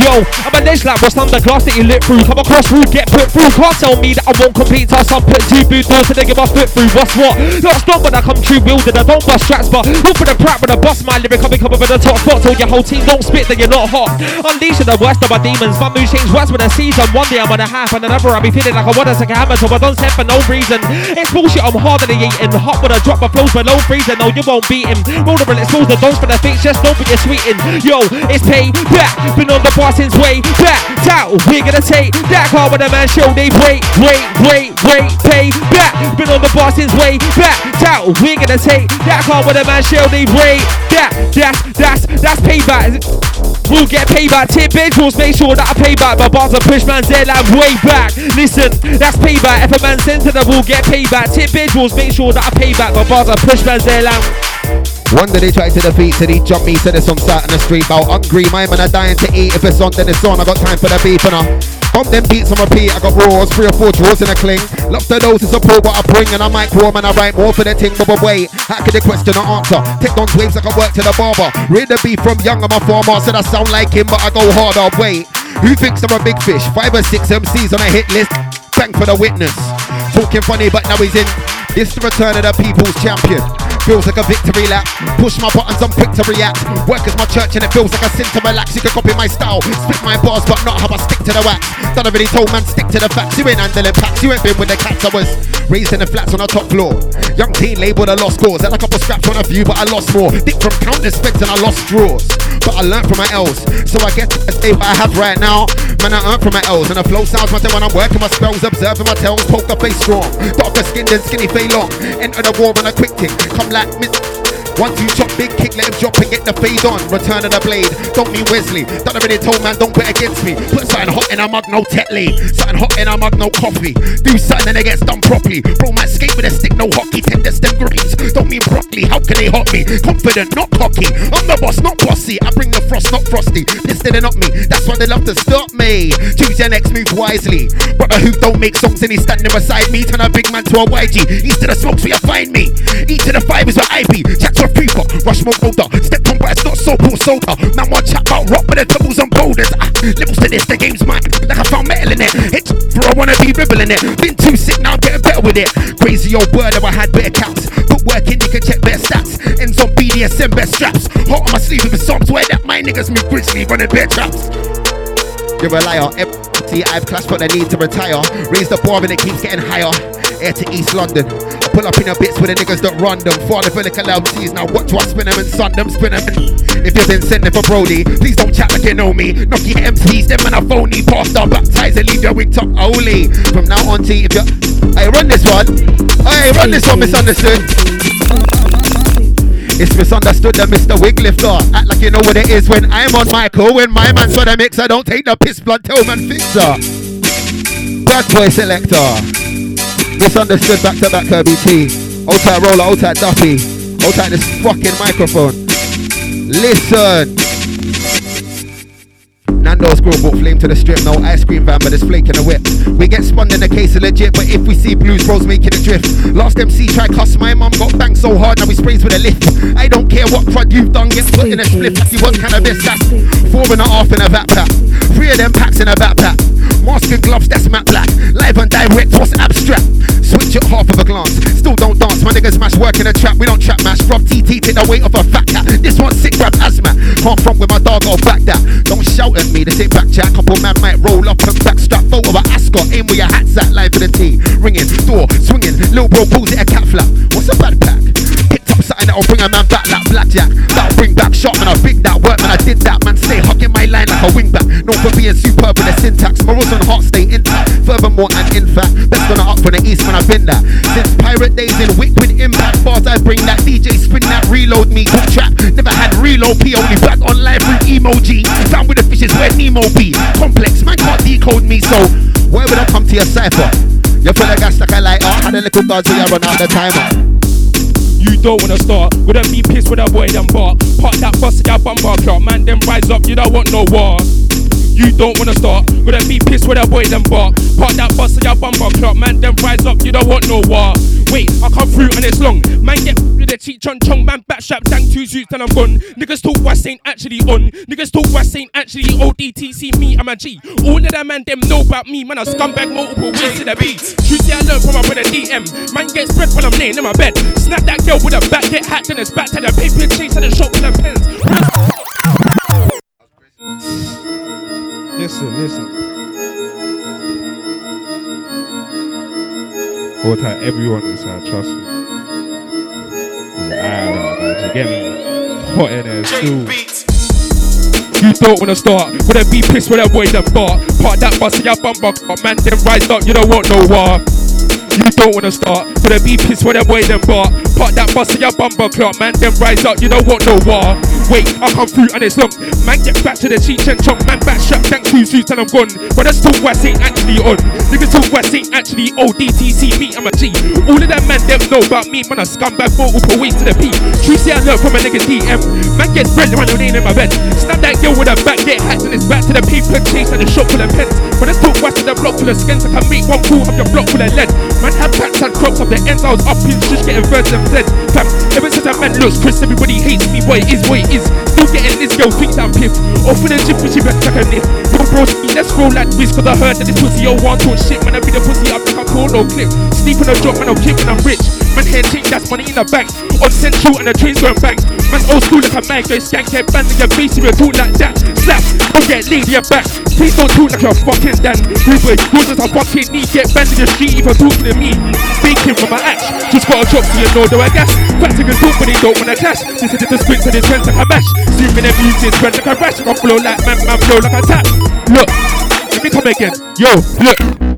Yo, I'm a ledge like what's under glass that you lit through. Come across rude, get put through. Can't tell me that I won't compete. Toss I'm put two boot doors to they get my foot through. What's what? Not stop when I come true wielded. I don't bust straps, but look for the prap when I bust my lyric. I'll be coming the top spot. Till your whole team don't spit, then you're not hot. Unleashing the worst worst of my demons. My mood change worse with the season. One day I'm on a half and another I'll be feeling like I want to take a hammer. So I don't set for no reason. It's bullshit, I'm harder than eating. Hot when I drop my flows below freezing. No, you won't beat him. Bullets, expose the dons for the face. Just don't put your sweeting. Yo, it's pay back. Been on the bar since way back. Out. We're gonna take that car with a man show. They wait, wait, wait, wait. Pay back. Been on the bar since way back. Out. We're gonna take that car with a man show. They wait. That, that's, that's, that's payback. We'll get payback. Tip make sure that I pay back. My bars are push man's and way back. Listen, that's payback. If a man sends it, we'll get payback. Tip visuals, make sure that I pay back. My bars are push man's and. One day they tried to defeat, so he jumped me, said it's on sat in the street. Bout hungry, my man are dying to eat. If it's on, then it's on. I got time for the beef and I bump them beats on repeat. I got roars, three or four draws in a cling. Love the doses of pro what I bring, and I might warm and I write more for the ting. But but wait, how could the question or answer? Take on waves like I work to the barber. Read the beef from young, I'm a farmer. Said I sound like him, but I go harder. Wait, who thinks I'm a big fish? Five or six MCs on a hit list. Thank for the witness. Talking funny, but now he's in. This the return of the people's champion. Feels like a victory lap. Push my buttons, I'm quick to react. Work as my church and it feels like a sin to relax. You can copy my style, split my bars, but not how I stick to the wax. Done already told man, stick to the facts. You ain't handling packs, you ain't been with the cats. I was raised in the flats on the top floor. Young teen labeled a lost cause. Had a couple scraps on a few, but I lost more. Dick from countless spits and I lost draws. But I learned from my L's, so I get to stay what I have right now. Man, I earn from my L's, and the flow sounds my when I'm working my spells, observing my tails, poker face strong. Darker skin than skinny fay long. Enter the war on a quick tick. Come like miss. Once you chop big kick, let him drop and get the fade on. Return of the blade. Don't mean Wesley. Done already told man, don't bet against me. Put something hot in a mug, no Tetley. Something hot in a mug, no coffee. Do something and it gets done properly. Bro, might skate with a stick, no hockey. Tender stem greens. Don't mean broccoli. How can they hot me? Confident, not cocky. I'm the boss, not bossy. I bring the frost, not frosty. This didn't not me. That's why they love to stop me. Choose your next move wisely. Brother who don't make songs and he's standing beside me. Turn a big man to a YG. East to the smokes where you find me. East to the five is where I be. Chat to. Rush more older. Step on, but it's not so cool soda. Man, one chat about rock with the doubles and boulders. Ah, levels to this, the game's mine. Like I found metal in it. Hit for I wanna be ribbling it. Been too sick, now I'm getting better with it. Crazy old word, I had better caps. Put work in, you can check better stats. Ends on BDSM, best straps. Hot on my sleeve with the songs where that my niggas move grizzly, running bear traps. You're a liar. See, I've clashed, but I need to retire. Raise the bar and it keeps getting higher. Air to East London. Pull up in a bits with the niggas that run them. Father for the MCs. Now watch what I spin them and sun them, spin them. If you've been sending for Brody, please don't chat like you know me. Knock your MCs, them man a phony. Pastor, baptize and leave your wig top holy. From now on, T, if you. I run this one. I run this one, misunderstood. It's misunderstood that Mr. Wiglifter act like you know what it is when I'm on Michael. When my man's for the mix, I don't take the piss blood tell man fixer. Bad boy selector. Misunderstood back to back Kirby T. Old tight roller, old tight Duppy. Old tight this fucking microphone. Listen. Nando's grill brought flame to the strip. No ice cream van, but it's flake in the whip. We get spun in the case of legit, but if we see blues bros making a drift. Last MC try cuss my mum, got banged so hard, now we sprays with a lift. I don't care what crud you've done, get put in a split. You want cannabis, that's four and a half in a backpack. Three of them packs in a backpack. Mask and gloves, that's matte black. Live and direct, what's abstract? Switch it half of a glance. Still don't dance, my niggas mash work in a trap. We don't trap match. Rob TT, take the weight of a fat cat. This one's sick, grab asthma. Can't front with my dog, I'll back that. Don't shout at me, this ain't back chat. Couple man might roll up and backstrap. Photo of a ascot, aim where your hat's at. Live for the team. Ringing, door, swinging. Little bro pulls it a cat flap. What's a bad pack? Something that'll bring a man back like blackjack. That'll bring back shot, man. I big that work, man. I did that, man. Stay hugging my line like a wingback. No for being superb with the syntax. Morals and heart stay intact. Furthermore, and in fact, best gonna up from the east when I've been there. Since pirate days in Wick with impact, bars I bring that DJ spin that reload me. Hook trap, never had reload P, only back on live with emoji. Found with the fishes where Nemo be. Complex, man can't decode me, so where would I come to your cipher? You full of gas like a lighter. Had a little guard till you run out the timer. You don't wanna start. Wouldn't be pissed with a boy them bark. Park that bus in your bumper clock. Man, them rise up, you don't want no war. You don't wanna start. Wouldn't be pissed with a boy them bark. Park that bus in your bumper clock. Man, them rise up, you don't want no war. Wait, I come through and it's long. Man, get with the cheek chon chong. Man, back strap, dang two suits, then I'm gone. Niggas talk West ain't actually on. Niggas talk West ain't actually ODTC. Me, I'm a G. All of them man, them know about me. Man, I scumbag multiple ways to the beat. Truth, I learned from my brother DM. Man, get spread when I'm laying in my bed. Snap that girl with a back, get hacked, and it's back to the paper chase and the shop with the pens. Listen, listen. Hold tight, everyone inside, trust me. Ah, you get me? Hot in there, still. You don't wanna start, wanna be pissed with that boy them bar. Part that bus in your bumper, but man, them rise up, you don't want no war. You don't wanna start, wanna be pissed with that boy them bar. Part that bus in your bumper clock, man, them rise up, you don't want no war. Wait, I come through and it's long. Man, get back to the Cheech and Chong. Man, back shot, tank two suits and I'm gone. But that's talk West ain't actually on. Niggas talk West ain't actually ODTC. Me, I'm a G. All of them man, them know about me. Man, a scumbag, four up ways to the P. Say I learned from a nigga DM. Man, get bread when I'm in my bed. Snap that girl with a back, get hats and it's back to the paper chase and the shop full of pens. But let's talk West to the block full of skins. I can make one call up your block full of lead. Man, have pants and crops up the ends. I was up in shush getting verse and fled. Fam, ever since a man looks Chris, everybody hates me. Boy, it is what it is. Still getting this girl thinks I'm piff. In the gym, she back like a nip. Yo, bro, let's roll like this, cause I heard that this pussy, yo, want talk shit. When I be the pussy up like a no clip. Sleep on a drop, man, I'm kick when I'm rich. Man, hair change, that's money in the bank. On central and the train's going bang. Man, old school like a man, go skank, head band in your face, if you talk like that. Slap, don't get laid in your back. Please don't talk like you're fucking Dan. Ruben, yours is a fucking knee, get banned in the street if you're talking to me. Thinking for my act, just got a drop so you know, though I gas. Facts can talk, but they don't wanna clash. This is the sprints and it's trends like a mash. Zooming their music, spread like a rash. I flow like man, man, flow like a tap. Look, let me come again. Yo, look.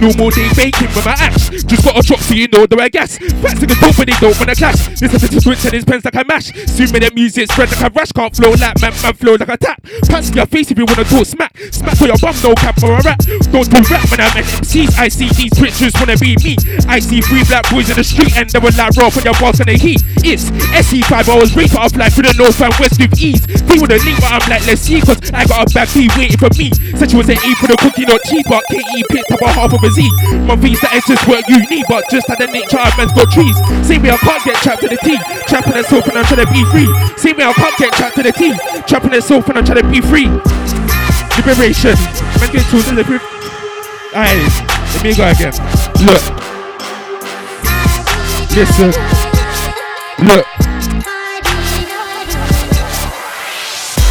No more day baking with my axe. Just got a drop so you know the I guess. Facts to the top, but they don't wanna clash. Listen to the switch and his pens like a mash. Zooming their music, spread like a rash. Can't flow like man, man, flow like a tap. Pants your face if you wanna talk smack. Smack for your bum, no cap for a rap. Don't do rap when I'm MCs. I see these pictures wanna be me. I see three black boys in the street and they were like raw on your boss and the heat. It's SE5, I was reaper off like through the north and west with ease. They with a link, but I'm like, let's see, cause I got a back fee waiting for me. Said she was an A for the cookie, not cheap, but KE picked up a half of Z. My V's that is just what you need, but just had the nature of man's got trees. See me, I can't get trapped to the T. Trapping and soap and I'm trying to be free. See me, I can't get trapped to the T. Trapping and soap and I'm trying to be free. Liberation. Man, get to the liberation. Alright, let me go again. Look. Listen. Look.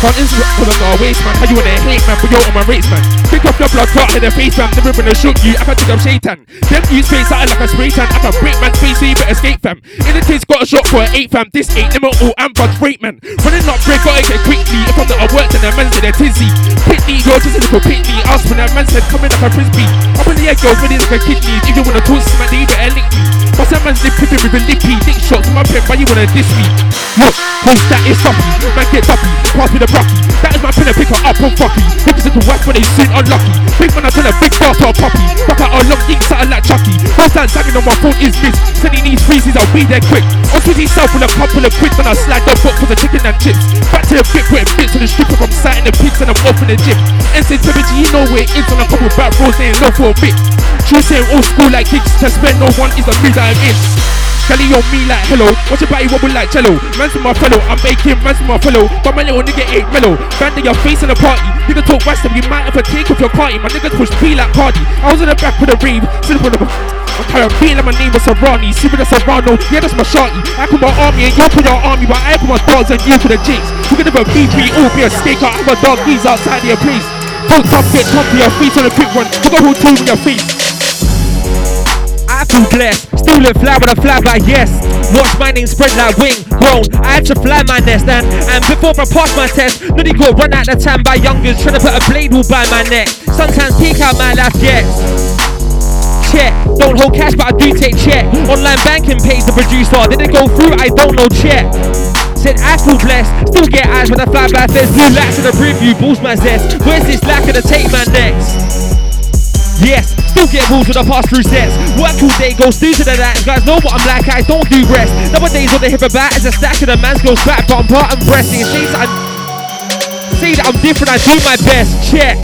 Can't interrupt cause I'm not a waste man. How you wanna hate man, but you're on my rates man. Pick up your blood clot in the face man. Never gonna shoot you. I can take up shaitan. Them use face out like a spray tan. I can break man's face so you better escape fam. In the case got a shot for an eight fam. This ain't them all and bugs break man. Running up break gotta get quickly. If I'm not at work then that man said they're tizzy. Pitney, you're just a little pitney. Ask when that man said coming like a frisbee. Up in the air girl ready like a kidney. If you wanna talk smack, then you better lick me. But some man's lip pippin' with a lippy. Dick shots in my pen, but you wanna diss me. Look, post that is soppy. Man get duppy. Pass me the brocky. That is my and pick her up on fucky. Niggas little whack when they sin unlucky. Big man, I tell a big boss or a puppy. Rock out a long dick, something like Chucky. First time tagging on my phone is this. Sending these freezes, I'll be there quick. On Twizzy self with a couple of quids when I slide the book for the chicken and chips. Back to the bit, where putting bits on the stripper from sighting the pigs and I'm off in the gym. And Sensitivity, you know where it is on a couple back rows, they ain't low for a bit. True saying old school like kicks to spend no one is the mood I'm in. Kelly on me like hello. Watch your body wobble like cello. Man's my fellow, I'm baking, man's my fellow. But my little nigga ain't mellow. Band your face in the party. Nigga talk west you might have a take off your party. My niggas push P like Cardi. I was in the back with a rave, sitting with a I'm being like my name was Serrani. See the Serrano, yeah, that's my shorty. I put my army and you put your army, but I put my dogs and you put the jinx. You can never beat me, all be a staker. I'm a dog, he's outside your place. Don't top, get top to your face on a quick one. Look at who in your face. Feel blessed, still live fly with a fly by yes. Watch my name spread like wing, grown. I had to fly my nest and and before I pass my test, nobody got run out of time by youngers trying to put a blade all by my neck. Sometimes peek out my life yes. Check, don't hold cash, but I do take check. Online banking pays the producer. Did it go through? I don't know. Check. Said I feel blessed, still get eyes when I fly by fence. Blue lights in the preview, balls my zest. Where's this lack of the take my next? Yes, still get rules when the pass through sets. Work all day, go snooze to the night. Guys know what I'm like, I don't do rest. Nowadays, what they hear about is a stack of the man's goes back, but I'm part and breast. It that I'm, say that I'm different, I do my best. Check.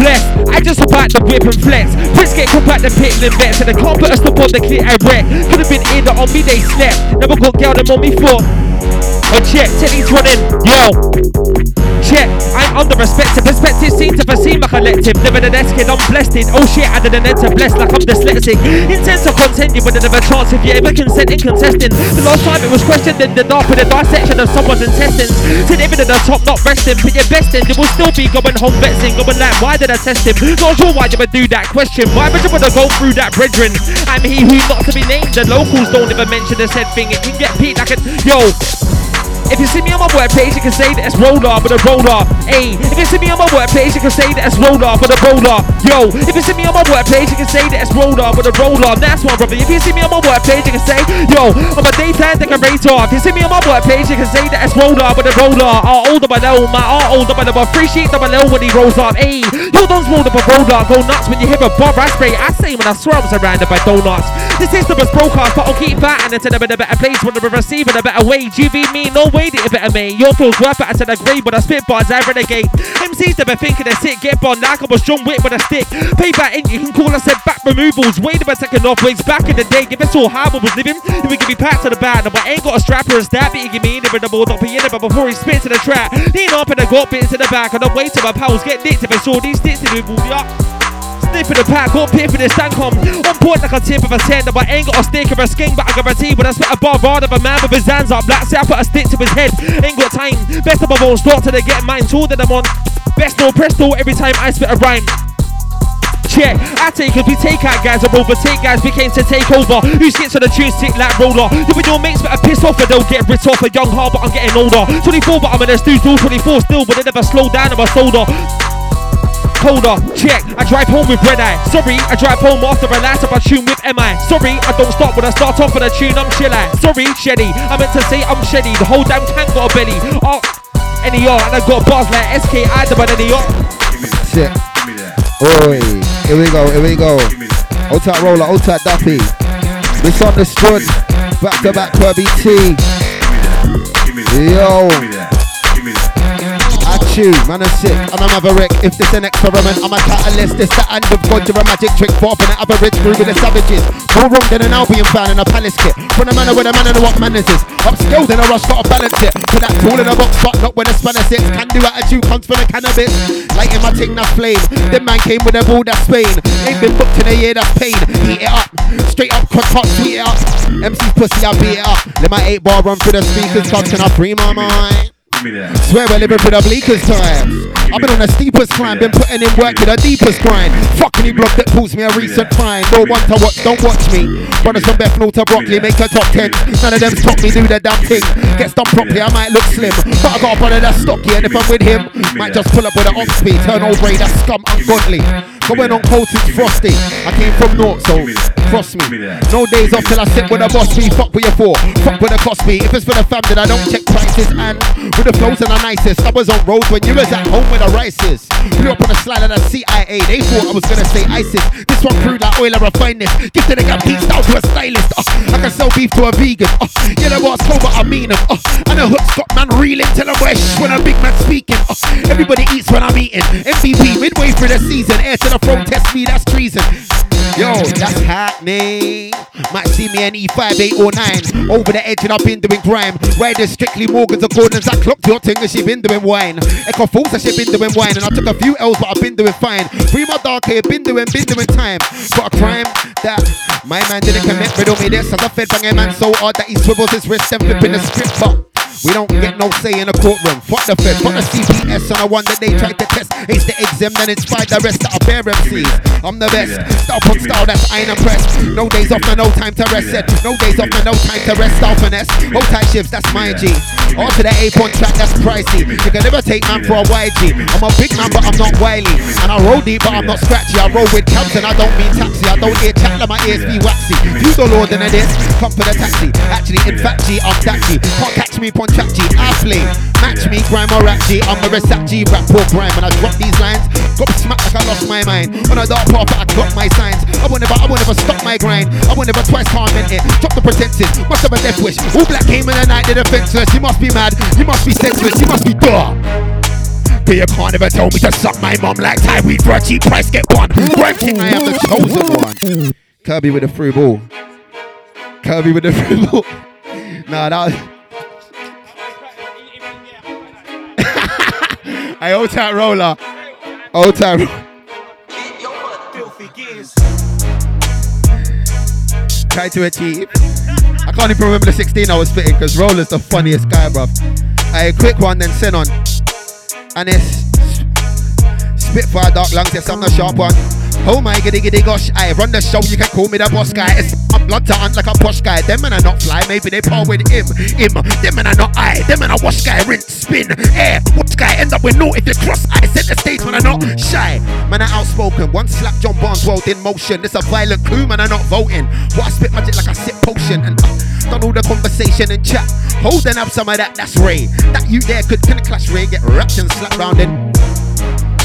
Bless, I just hop out the whip and flex. Prince get caught back the pit and vets, and they can't put a stop on the clear I wreck. Could have been in the on me, they slept. Never got girl them on me for. A check, Teddy's running, yo. Check, I'm under respected. Perspective seem to seem my collective. Living a desk kid, I'm blessed in. Oh shit, added an to blessed like I'm dyslexic. Intent to continue with another chance if you ever consent in contesting. The last time it was questioned in the dark with a dissection of someone's intestines. To even at the top, not resting, but your best in. You will still be going home vexing, going like, why did I test him? Not sure why you would do that question. Why would you wanna go through that, brethren? I'm he who not to be named. The locals don't ever mention the said thing. It can get peaked like a yo. If you see me on my work page, you can say that it's roller with a roller. Hey, if you see me on my work page, you can say that it's roller with a roller. Yo, if you see me on my work page, you can say that it's roller with a roller. That's one, brother. If you see me on my work page, you can say, yo, I'm a daytime decorator. If you see me on my work page, you can say that it's roller with a roller. Our older below, my our older below, free sheet double L when he rolls up. Hey, you don't roll up a roller, go nuts when you hit a bob raspberry. I say when I swear I'm surrounded by donuts. This is the best broadcast, but I'll keep fighting until I'm in a better place when I'm receiving a better wage. You beat me, no way that you better me. Your feels worth it, I said agree, but I spit bars, I renegade. MCs never thinking they're sick, get bond like I was John Wick with a stick. Payback in, you can call us a back removals. Wait a second off wigs back in the day. Give us all how I was living. You would give me packs to the bad, but I ain't got a strap or a stab. He give me in the ball, not be in it, but before he spits in the trap. Lean up and I got bits in the back, and I'm waiting my pals get nicked if I saw these sticks in move up. Sniffing the pack, got pit for the stand com. On point like a tip of a sender, but ain't got a stick of a skin, but I guarantee when I spit a bar of a man with his hands up. Black say I put a stick to his head. Ain't got time. Best of my won't till they get mine. Told that I'm on. Best no presto every time I spit a rhyme. Check, I take it, we take out guys and overtake guys, we came to take over. Who skits on the tune stick like roller? You and your mates better piss off or they'll get ripped off. A young heart, but I'm getting older. 24, but I'm in a stew, 24 still, but they never slow down, I'm a soldier colder. Check, I drive home with red eye. Sorry, I drive home after a last of a tune with MI. Sorry, I don't stop when I start off with a tune, I'm chill Sorry, Sheddy, I meant to say I'm Sheddy. The whole damn tank got a belly. Oh, any and I got bars like SK, I about any Shit. Oi, here we go, here we go. Old tight roller, old tight Duppy. Misunderstood. Back to back Kirby T. Yo. Man, I'm sick, and I'm Maverick. If this an experiment, I'm a catalyst. This the end of conjure a magic trick. Far from the average crew with the savages. More wrong than an Albion fan in a palace kit. From the manner with a man in what manners is. I'm skilled in a rush, gotta balance it. Put that tool in a box, but not when the spanner sits. Can do attitude comes from the cannabis. Lighting my ting, that's flame. The man came with a ball, that's Spain. Ain't been booked in a year, that's pain. Heat it up, straight up, cut, cut, sweet it up. MC's pussy, I beat it up. Let my eight bar run through the speakers, touch, and I free my mind. Swear we're living for the bleakest time. I've been on the steepest climb, been putting in work to the deepest grind. Fuck any block that pulls me a recent fine. No one to watch, don't watch me. Brothers from Bethnal to Brockley, make a top 10. None of them stop me, do the damn thing. Get done properly, I might look slim. But I got a brother that's stocky, and if I'm with him, might just pull up with an ox speed. Turn over, that scum ungodly. Going on cold since frosty. I came from north, so frost me. No days off till I sit with a boss me. Fuck with you for, fuck with a cost me. If it's for the fam, then I don't check prices. And with the flows and the nicest, I was on road when you was at home the rices. Blew up on the slide of the CIA. They thought I was gonna say ISIS. This one crude like oil, I refine this. Give to the gap beats down to a stylist. Uh, I can sell beef to a vegan. Uh, yeah, the boss cold, but I mean them. Uh, and the hook got man reeling till I'm fresh when a big man speaking. Uh, everybody eats when I'm eating. MVP midway through the season. Air to the throne, test me, that's treason. Yo, that's happening. Might see me an E5809 over the edge and I've been doing grime. Riders strictly Morgans and Gordons. I clocked your thing and she been doing wine. Echo Falls and she been doing wine. And I took a few L's but I've been doing fine. Free my dark hair, been doing, been doing time. Got a crime that my man didn't commit. Riddle me this as I fed bang a man so hard that he swivels his wrist and flipping the script. But we don't get no say in a courtroom. Fuck the Fed, fuck the CPS on the one that they tried to test. Ace the exam, then inspired the rest of our MCs. I'm the best. Style from style, that's I ain't impressed. No days off, and no time to rest. Said no days off, and no time to rest. Style finesse. Hold tight shifts, that's my G. On to the A point track, that's pricey. You can never take man for a YG. I'm a big man, but I'm not wily. And I roll deep, but I'm not scratchy. I roll with cabs, and I don't mean taxi. I don't hear chat my ears be waxy. You the lord than this, come for the taxi. Actually, in fact, G, I'm taxi. Can't catch me upon track G. I play. Match me, grime or rap G. I'm a G, rap or grime. When I drop these lines, got smacked like I lost my mind. On a dark path, I got my signs. I won't never, I won't never stop my grind. I won't never twice comment it. Drop the pretenses, must have a death wish. All black came in the night, they're defenseless. You must be mad, you must be senseless, you must be dumb. But you can't ever tell me to suck my mum like weed for a cheap price, get one. Grime King, I am the chosen one. Kirby with the free ball. Kirby with the free ball. Nah, that was. Hey, old tight roller. Old tight. Try to achieve. I can't even remember the 16 I was spitting because Roller's the funniest guy, bruv. A quick one, then send on. And it's Spitfire Dark Lungs, yes, I'm the sharp one. Oh my giddy giddy gosh, I run the show, you can call me the boss guy. It's my blood to hunt like a posh guy. Them and I not fly, maybe they par with him. Him, them and I not I, them and I wash guy, rinse, spin, air. Watch guy, end up with no if you cross I set the stage when I not shy. Man, I outspoken, one slap John Barnes world in motion. This a violent coup, man, I not voting. What I spit magic like I sip potion and uh, done all the conversation and chat. Holding up some of that, that's Ray. That you there could kinda clash Ray, get wrapped and slapped round in.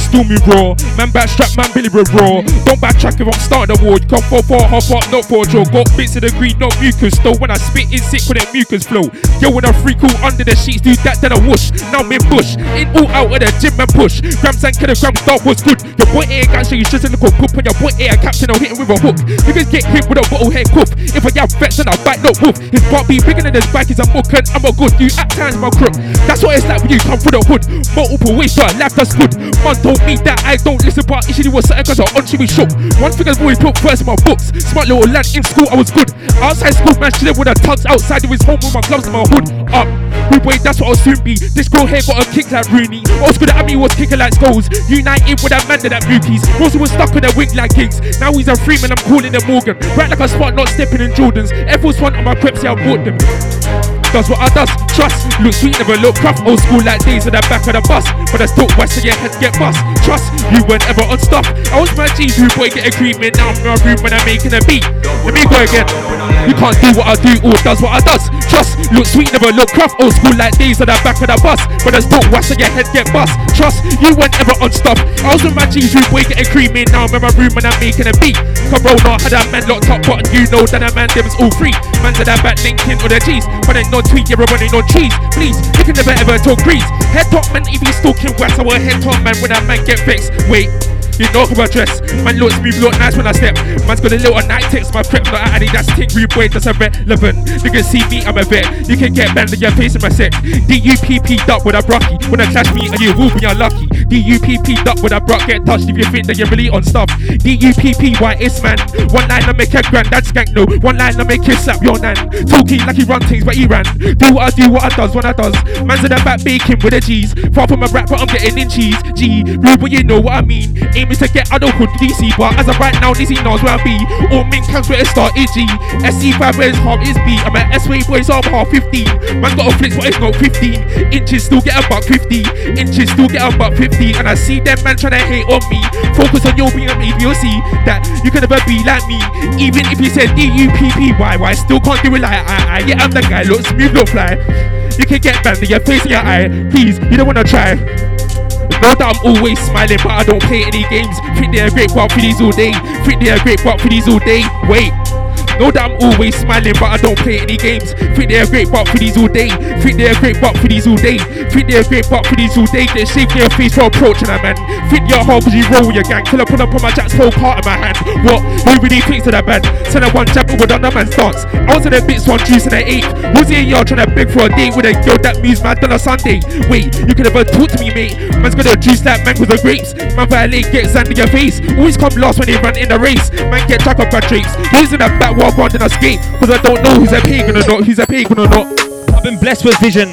Stormy raw, man backstrap, man Billy Red raw. Don't backtrack if I'm starting the war. You come for four, hop up, not for a draw. Got bits of the green, not mucus. Though when I spit, it's sick with that mucus flow. Yo, when I freak all under the sheets, do that, then I whoosh. Now I'm in bush, in all out of the gym and push. Grams and kilograms, start was good. Your boy ain't got show you just in the cook. On your boy ain't captain, I'll hit him with a hook. You can get hit with a bottle head cuff. If I have vets, then I'll bite, not woof. His butt be bigger than his back, he's a muck and I'm a good. You at times, my crook. That's what it's like when you come through the hood. Multiple ways, but life that's good. Man me that I don't listen, but issue was something cause I on be shook. One figure's boy put first in my books. Smart little lad in school, I was good. Outside school, man, chilling with the tugs outside of his home with my gloves and my hood up. We boy, that's what I'll soon be. This girl here got a kick like Rooney. Old school at me was kicking like skulls. United with that man that mookies. Rosie was stuck with a wing like kings. Now he's a Freeman, I'm calling him Morgan. Right like a spot, not stepping in Jordans. F one on my creps, yeah, I bought them. Does what I does, trust. Look sweet, never look rough. Old school like days at the back of the bus. But I still west, so your head get bust. Trust, you weren't ever on stuff. I was my G's who boy get a creaming. Now I'm in my room when I'm making a beat. Let me go again. You can't do what I do or does what I does. Trust, look sweet, never look rough. Old school like days at the back of the bus. I still west, your head get bust. Trust, you weren't ever on stuff. I was with my G's who boy get a creaming. Now I'm in my room when I'm making a beat. Not had that man locked up, but you know that that man them is all free. Man's at that back linking or the G's. But ain't no tweet, you're running no cheese. Please, you can never ever talk grease. Head top man, if he's stalking west, I will head top man when that man get vexed. Wait. You know who I dress. Man looks me look nice when I step. Man's got a little night text, my prep not that's tick rude boy, that's irrelevant. can see me, I'm a vet. You can get banned in your face in my set. D-U-P-P duck with a brocky. When I clash me and you will be unlucky. D-U-P-P duck with a brock, get touched if you think that you're really on stuff. D-U-P-P-Y is man. One line I make a granddad skank no. One line I make you slap your nan. Talking like he run things but he ran. Do what I do, what I does when I does. Man's in the back baking with a G's. Far from a rap but I'm getting in cheese. G, rude but you know what I mean. Aim is to get hood DC, but as of right now, DC knows where I be. All min camps where it start G. SC5 where his half is B. I'm at S-Way boys, I'm half 15. Man got a flex, but it's not 15. Inches still get about buck 50. Inches still get about buck 50. And I see them man trying to hate on me. Focus on your being a maybe you'll see that you can never be like me. Even if you said D-U-P-P-Y, why still can't do it like I, I. Yeah, I'm the guy, look smooth, look fly. You can get banned your face in your eye. Please, you don't wanna try. Know that I'm always smiling, but I don't play any games. Think they're great part for these all day. Think they're great part for these all day. Wait. Know that I'm always smiling, but I don't play any games. Think they're great part for these all day. Think they're great part for these all day. Think they're great part for these all day. They shave their face for approaching a man. Think you're hard cause you roll with your gang. Till I pull up on my jack's whole part in my hand. What? Who really thinks of that man? Send a one jab with another man's dance. I was in the bits one juice in the eighth. Was he yard trying to beg for a date with a girl that moves mad on a Sunday? Wait, you could never talk to me, mate. Man's gonna juice that man with the grapes. Man violate, get sand in your face. Always come last when they run in the race. Man get jack up by drapes. Who's in that back walk on and I skate? Cause I don't know who's a pagan or not. Who's a pagan or not. I've been blessed with vision.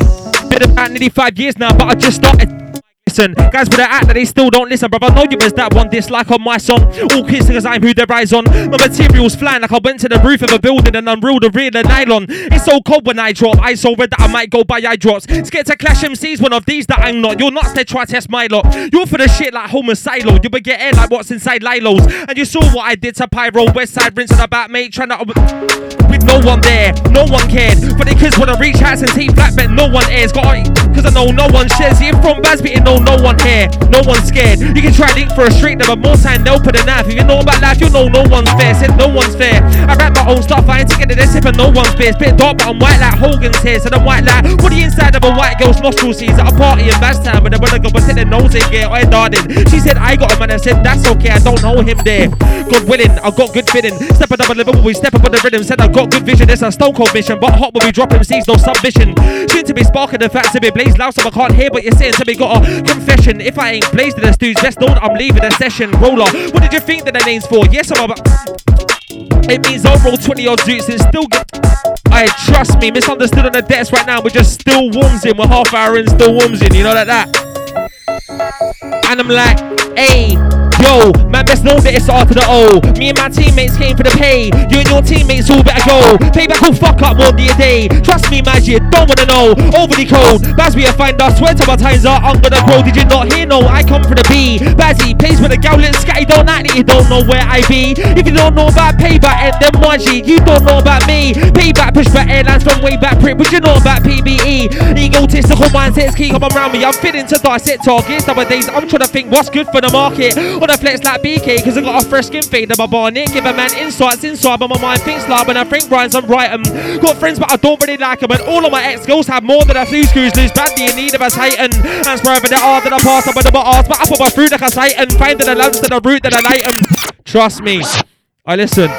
Been about nearly five years now, but I just started. Listen, guys with the act that they still don't listen, brother. I know you was that one dislike on my song. All kids cause I'm who their eyes on. My materials flying like I went to the roof of a building and unreeled the rear the nylon. It's so cold when I drop. I so red that I might go buy eye drops. Scared to clash MCs, one of these that I'm not. You're nuts, they try test my lot. You're for the shit like homicidal. You better get air like what's inside Lilo's. And you saw what I did to Pyro, West Side, rinsing about mate, trying to. With no one there, no one cared. For the kids wanna reach heights and take flat, but no one airs. Got cause I know no one shares. Here from Basby, no, no one here, no one's scared. You can try link for a street, never more time, they'll put a knife. If you know about life, you know no one's fair. Said no one's fair. I rap my own stuff, I ain't together this sip and no one's fair. Bit dark, but I'm white like Hogan's hair. Said I'm white like what the inside of a white girl's nostril sees at a party in Bastown, but they wanna go but take their nose in gear. I darted. She said I got him, and I said that's okay, I don't know him there. God willing, I got good feeling. Step up a level, we step up on the rhythm. Said I got good vision, it's a stone cold mission, but hot when we drop MCs, no submission. Shit to be sparking, the facts to be blaze loud, so I can't hear what you're saying. So we got a confession. If I ain't blazed in the stews, best know that I'm leaving the session. Roller, what did you think that the name's for? Yes, I'm about. It means I'll roll 20 odd zoots and still get. I trust me, misunderstood on the debts right now. We're just still warms in. We're half hour in, still warms in. You know like that. And I'm like, hey, yo, man, best know that it's R to the O. Me and my teammates came for the pay. You and your teammates all better go. Payback will fuck up more than a day. Trust me, magic, don't wanna know. Overly cold, Baz we find us. Swear to my times are I'm gonna grow. Did you not hear? No, I come for the B. Bazzy, plays with a gowlin scatty. Don't act that you don't know where I be. If you don't know about payback and then Margie, you don't know about me. Payback way back prick. But you know about PBE. Egotistical mindsets keep coming around me. I'm fitting to dissect targets. Nowadays, I'm trying to think what's good for the market. On a flex like BK, cause I got a fresh skin fade in my bonnet. Give a man insights inside, but my mind thinks loud. When I think rhymes, I'm right 'em. Got friends, but I don't really like them. And all of my ex girls have more than a few screws loose. Badly in need of a Titan. And forever the art that I pass, I'm the arts, but I put my through like a Satan. Finding the lamps to the root that I light 'em. Trust me. I listen.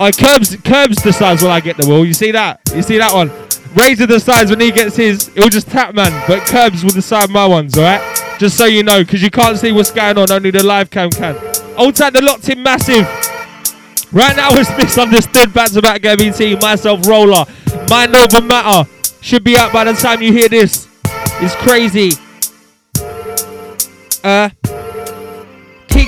I curbs curbs decides when I get the will. You see that? You see that one? Razor decides when he gets his, It'll just tap man, but Curbs will decide my ones, alright? Just so you know, because you can't see what's going on, only the live cam can. Old time the locked in massive. Right now it's misunderstood bands about GMT, myself roller. Mind over matter. Should be out by the time you hear this. It's crazy. Uh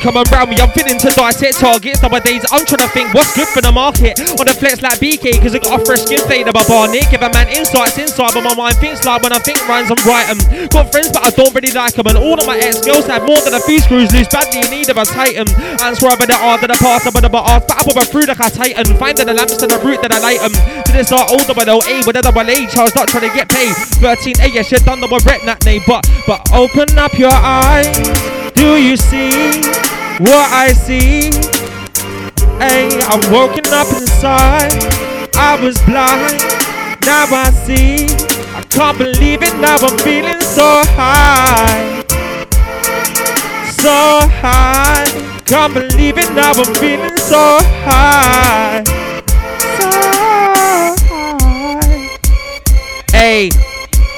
coming around me. I'm feeling to dissect targets nowadays. I'm trying to think what's good for the market. On the flex like BK, cause I got a fresh skin fade of my barnet. Give a man insights inside, but my mind thinks like when I think rhymes, I'm right 'em. Got friends, but I don't really like 'em. And all of my ex girls have more than a few screws loose. Badly in need of a titan. And swear the art of the past, but the art, but I put my through like a titan. Finding the lamps to the root that I light 'em. To this art older, but no A with a double H. I was not trying to get paid. 13 A, yeah, shit done, more rep that name. But, but open up your eyes. Do you see? what I see. Hey, I'm woken up inside. I was blind, now I see. I can't believe it, now I'm feeling so high. So high. Can't believe it, now I'm feeling so high. So high. Hey,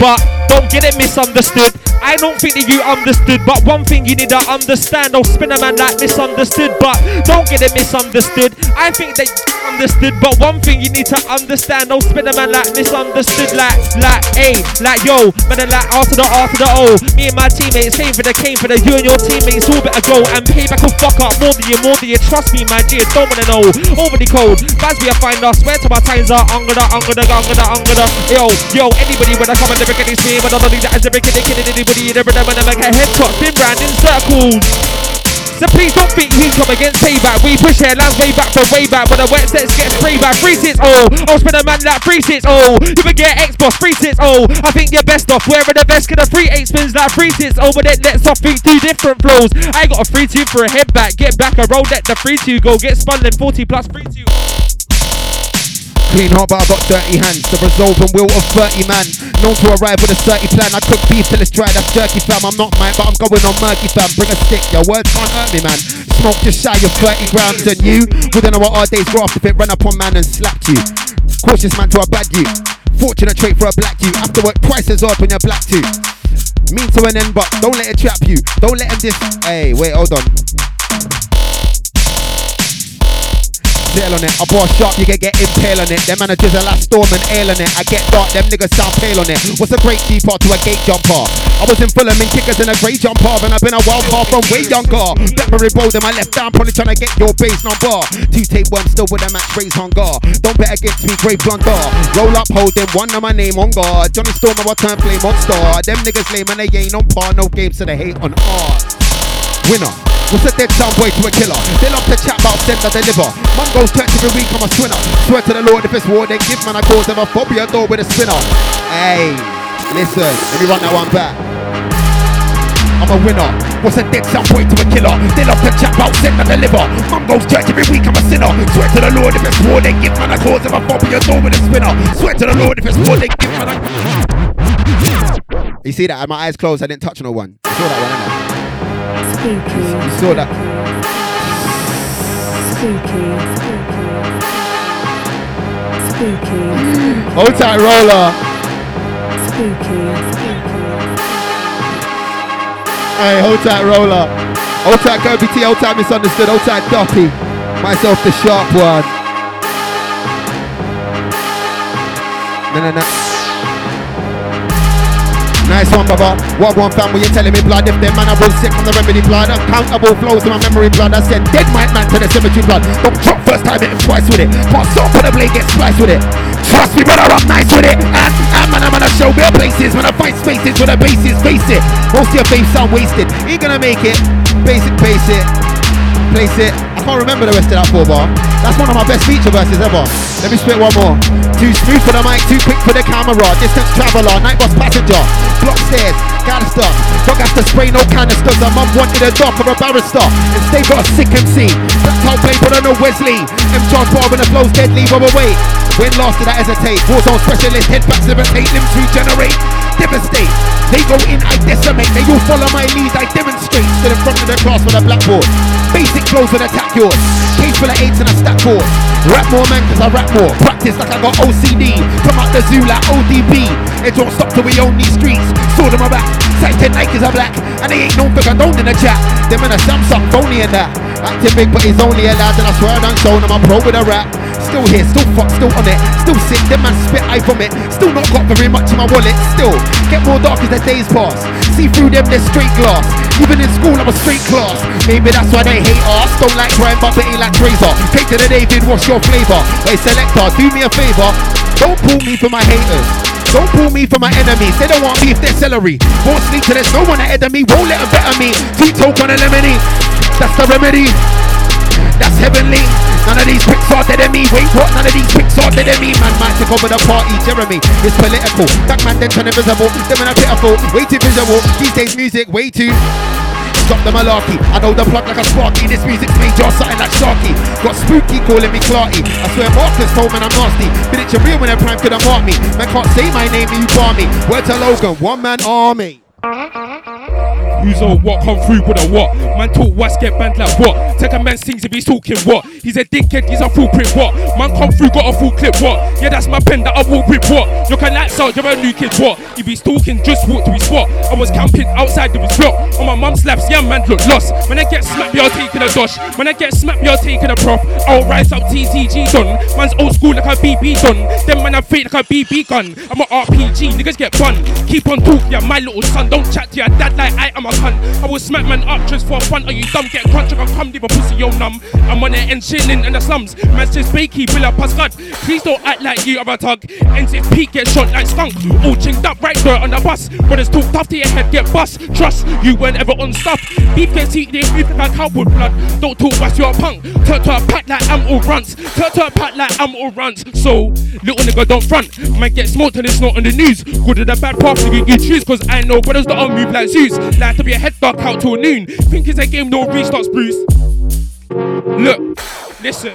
but don't get it misunderstood. I don't think that you understood, but one thing you need to understand. I'll spin a man like misunderstood, but don't get it misunderstood. I think that you understood, but one thing you need to understand. I'll spin a man like misunderstood, like, like, A, like, yo, man, like, after the after the O. Me and my teammates came for the came for the you and your teammates all better go and pay back a fuck up more than you, more than you. Trust me, my dear, don't wanna know. Overly cold, that's where I find us. Swear to my times are I'm gonna, I'm gonna, I'm gonna, I'm gonna. Yo, yo, anybody when I come never get this me, but I don't think that is ever kidding, kidding anybody, you never know when I make a head top, spin round in circles. So please don't think he come against payback. We push headlines way back from way back. but the wet sets get sprayed back. Free sits, oh. I'll spin a man like free sits, oh. You forget Xbox, free sits, oh. I think you're best off wearing the vest. Cause the free eight spins like free sits, oh. But then let's off think two different flows. I got a free two for a head back. Get back a roll, let the free two go. Get spun then 40 plus free two. Clean heart, but I got dirty hands. The resolve and will of 30 man. Known to arrive with a 30 plan. I cook beef till it's dry, that's jerky fam. I'm not mine, but I'm going on murky fam. Bring a stick, your words can't hurt me, man. Smoke just shy of 30 grams, and you what our days were after if it ran up on man and slapped you. Cautious man to a bad you. Fortunate trait for a black you. To work twice as hard when you're black too. Mean to an end, but don't let it trap you. Don't let him dis. Hey, wait, hold on. Tail on it, I bar sharp, you can get impale on it. Them managers are like storm and ale on it. I get dark, them niggas sound pale on it. What's a great part to a gate jumper? I was in Fulham in kickers in a grey jumper, and I've been a wild card from way younger. Blackberry Road in my left down, probably trying to get your base number. Two tape worm still with a match raise hunger. Don't bet against me, grey blunder. Roll up, holding one of my name on guard. Johnny Storm, I turn on star. Them niggas lame and they ain't on par, no games, so they hate on art. Winner. What's a dead sound boy to a killer? They love to chat about send that deliver. Mum goes church every week, I'm a swinner. Swear to the Lord if it's war, then give man a cause them a phobia door with a spinner. Hey, listen, let me run that one back. I'm a winner. What's a dead sound boy to a killer? They love to chat about send that deliver. Mum goes church every week, I'm a sinner. Swear to the Lord if it's war, then give man a cause of a phobia door with a spinner. Swear to the Lord if it's war, then give man a. You see that? I my eyes closed, I didn't touch no one. You saw that one, innit? You saw that. Hold tight, roller. Speaking, speaking. Hey, hold tight, roller. Hold tight, Kirby T. Hold tight, misunderstood. Hold tight, Duppy. Myself, the sharp one. No, no, no. Nice one, Baba. What one fam, when you telling me blood? If them man I was sick from the remedy blood, uncountable flows in my memory blood. I said dead white man to the cemetery blood. Don't drop first time, hit him twice with it. Pass off for the blade, get spliced with it. Trust me, brother, I'm nice with it. And, and man, I'm gonna show real places. When I find spaces with the bases, face it. Most of your faith sound wasted. Ain't gonna make it. Basic, it. Place it. I can't remember the rest of that four bar. That's one of my best feature verses ever. Let me spit one more. Too smooth for the mic, too quick for the camera. Distance traveler, night bus passenger. Block stairs, gotta stop. Dog has to spray no canisters. A mum wanted a doc or a barrister. Instead got a sick MC. That's how play, but I know Wesley. M. John Bar when the flow's deadly, but wait. When last did I hesitate? Warzone specialist, headbacks levitate, limbs regenerate. Devastate. They go in, I decimate. They all follow my lead, I demonstrate. Still in front of the class with a blackboard. Basic flows and attack yours. Case full of eights and a stack board. Rap more man, cause I rap more. Practice like I got OCD. Come out the zoo like ODB. It don't stop till we own these streets. Sword on my back. Size 10 Nikes are black. And they ain't for condoned in the chat. Them in a Samsung phony and that. Acting big, but he's only a lad. And I swear I done shown him I'm pro with a rap. Still here, still fuck, still on it. Still sick, them man spit, I vomit. Still not got very much in my wallet. Still, get more dark as the days pass. See through them, they're straight glass. Even in school, I'm a straight class. Maybe that's why they hate us. Don't like crime, but they like Razor. Take to the David, what's your flavor? Hey, selector, do me a favor. Don't pull me for my haters. Don't pull me for my enemies. They don't want me if they're celery. Won't sleep till there's no one ahead of me. Won't let them better me. Two toke on a lemony. That's the remedy. That's heavenly. None of these pricks are dead in me. Wait, what? None of these pricks are dead in me. Man might take over the party. Jeremy, it's political. That man then turn invisible. Them in a pitiful. Way too visual. These days music way too. Stop the malarkey. I know the plug like a sparky. This music's major, something like Sharky. Got spooky calling me Clarky. I swear Marcus told me I'm nasty. But it's real when their prime could have marked me. Man can't say my name and you bar me. Word to Logan, one man army. Who's a what come through with a what? Man talk what's get banned like what? Take a man things if he's talking what? He's a dickhead, he's a full print what? Man come through, got a full clip what? Yeah, that's my pen that I walk with what? You can lights out, you're a new kid what? If he's talking, just walk to his spot. I was camping outside of his block. On my mum's laps, yeah, man look lost. When I get smacked, you're taking a dosh. When I get smacked, you're taking a prof. I'll rise up TTG done. Man's old school like a BB done. Them man are fake like a BB gun. I'm a RPG, niggas get bun. Keep on talking, yeah, my little son. Don't chat to your dad like I am a cunt. I will smack man up just for fun. Are you dumb? Get crunch, I can come leave a pussy, yo numb. I'm on it and chilling in the slums. Man's just bakey, bill up a scud. Please don't act like you are a tug. Ends if Pete get shot like skunk. All chinked up right there on the bus. Brothers talk tough to your head, get bust. Trust you weren't ever on stuff. Beef gets if you think like cowboy blood. Don't talk what's your punk. Turn to a pack like I'm all runs. Turn to a pack like I'm all runs. So, little nigga don't front. Man get smoked and it's not on the news. Good or the bad path, you choose. Cause I know brothers that don't move like Zeus. Like to be a head dark out till noon. Think it's a game, no restarts, Bruce. Look, listen.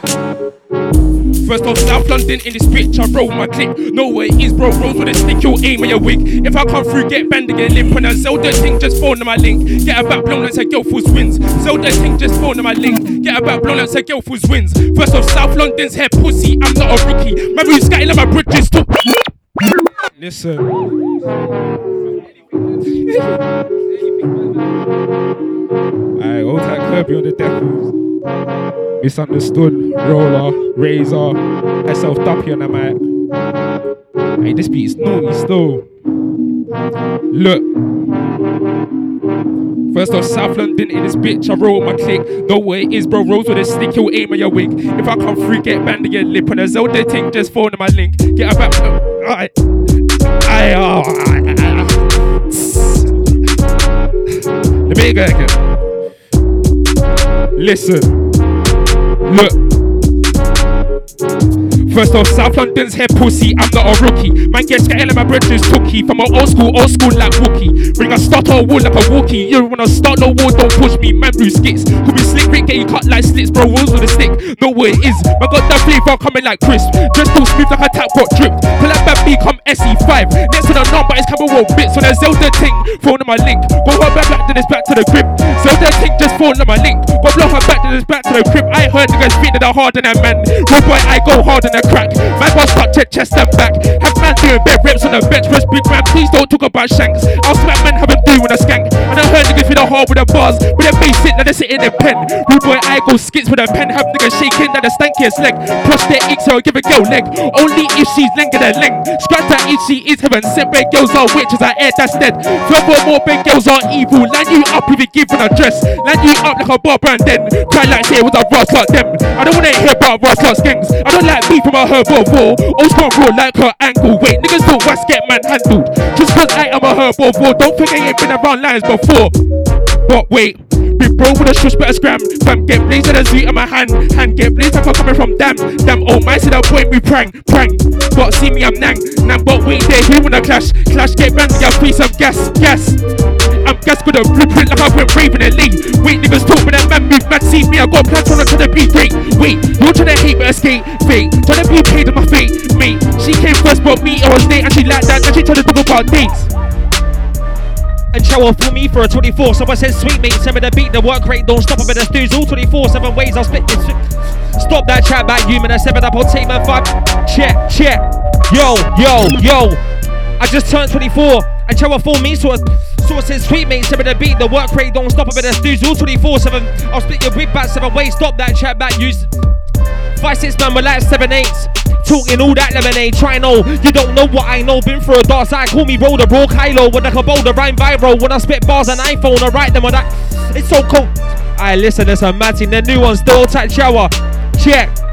First off, South London in this bitch, I roll my clip. Know where it is, bro. Rolls with a stick, you'll aim at your wig. If I come through, get banned get limp. I sell the thing, just phone to my link. Get a back blown, let's say girl fools wins. The thing, just phone to my link. Get a back blown, let's say girl fools wins. First off, South London's hair pussy, I'm not a rookie. My root's scatting like my bridges too. Listen. Alright, all tight Kirby on the deck. Misunderstood, roller, razor, duppy on the mic. Hey, this beat is naughty still. Look. First off, South London in this bitch, I roll my click. Know where it is, bro. Rolls with a stick, you'll aim at your wig. If I come through, get banned to your lip. On a Zelda thing, just phone to my link. Get a back. Alright. Aye, oh. Me go again. Listen. Look. First off, South London's hair pussy, I'm not a rookie. Man scattered like my brethren's tookie. From an old school, old school like Wookie. Bring a start or wood like a Wookie. You wanna start no war, don't push me. Man, blue skits. Could be slick, Rick, get you cut like slits, bro. Rolls with a stick. Know where it is. Man got that flavor coming like crisp. Just too smooth like a tap got dripped. Pull that back become SE5. Next to the number, it's coming roll bits. So there's Zelda ting. Phone on my link. Go her back, back to this, back to the grip. Zelda ting, just phone on my link. Go blow her back to this, back to the crib. I heard niggas feet that are hard than that man. Good boy, I go hard on the crack. Man boss touch it, chest and back. Have man doing bed reps on the bench. Press big man, please don't talk about shanks. I'll smack man, have him doing a skank. And I heard niggas feel the hard with the bars. With them bass sit, now they sit in the pen. Rude boy, I go skits with a pen. Have niggas shaking, now the stankiest leg. Cross their icks, so give a girl leg. Only if she's longer than length. Scratch that if she is heaven. Sent big girls are witches, I air that's dead. Furthermore, big girls are evil. Line you up if you give an address. Line you up like a bar brand then. Cry like say it was a Ross like them. I don't wanna hear about Ross like skanks. I don't like beef from a herbal war. Old strong raw like her ankle. Wait, niggas don't West get man handled. Just cause I am a herbal war. Don't think I ain't been around lines before. But wait, big bro with a shush better scram. Fam get blazed and a zoo in my hand. Hand get blazed I'm coming from damn. Damn oh man said that boy we prank, prank. But see me, I'm nang. Nang, but wait there, he wanna clash. Clash get banned, yeah, free some gas, gas. I'm gas with a blueprint like I went raving and lead. Wait, niggas talk, but that man move mad. See me, I got plans on to the beat. Wait, wait, you're trying to hate but escape. Fate, trying to be paid on my fate. Mate, she came first, but me, I was late, and she like that. Now she trying to talk about dates. And show off for me for a 24. Someone says, sweet mate, send me the beat, the work rate, don't stop. I'm in the stews all 24, seven ways. I'll split this. Stop that chat back, you man. I seven up on tape, man. Five. Check, check. Yo, yo, yo. I just turned 24. And show off for me, so so says, sweet mate, send me the beat, the work rate, don't stop. I'm in the stews all 24, seven. I'll split your wig back, seven ways. Stop that chat back, use. Five, six, man, relax, seven, eights. Talking all that lemonade, try know. You don't know what I know. Been through a dark side, call me roller, bro, Kylo. When I can boulder, rhyme viral. When I spit bars on iPhone, I write them on that. It's so cool. I listen, there's a mad. The new one's still tight shower. Check.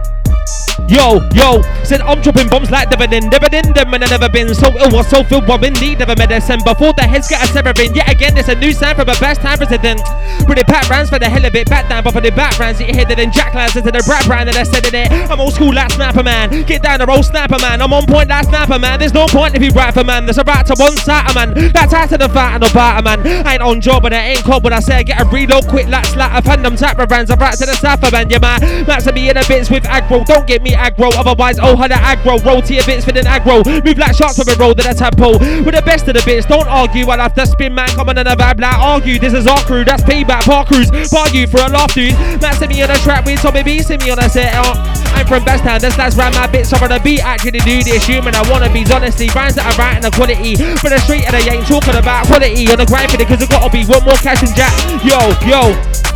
Yo, yo, said I'm dropping bombs like dividend, dividend, them and I never been so ill, was so filled, but indeed never medicine. Before the heads get a severing, yet again, it's a new sound from a best time president. Pretty pat rounds for the hell of it, back down, but for the back rounds, it hit it in jacklands into the brat brand, and I said it. I'm old school like Snapper Man, get down the road, Snapper Man. I'm on point like Snapper Man, there's no point if you right for man, there's a right to one side man. That's out to the fight and the batter man. I ain't on job and I ain't cold when I say I get a reload quick like slatter, fandom type of brands, I'm right to the Snapper man, yeah man. Max me in a bits with aggro, don't get me aggro, otherwise, oh, the aggro, roll to your bits for an aggro. Move like sharks from a roll that a tempo. With the best of the bits, don't argue. I'll have to spin man, come on and a vibe like argue. This is our crew, that's payback, park. Bar you for a laugh, dude. Matt sent me on a track with Tommy B, send me on a set. I'm from Besttown, that's that's round my bits. On the beat, actually do this. Human, I wanna be honestly. Brands that I right and the quality. For the street and I ain't talking about quality on the grind for it, cause it gotta be one more cash and jack. Yo, yo.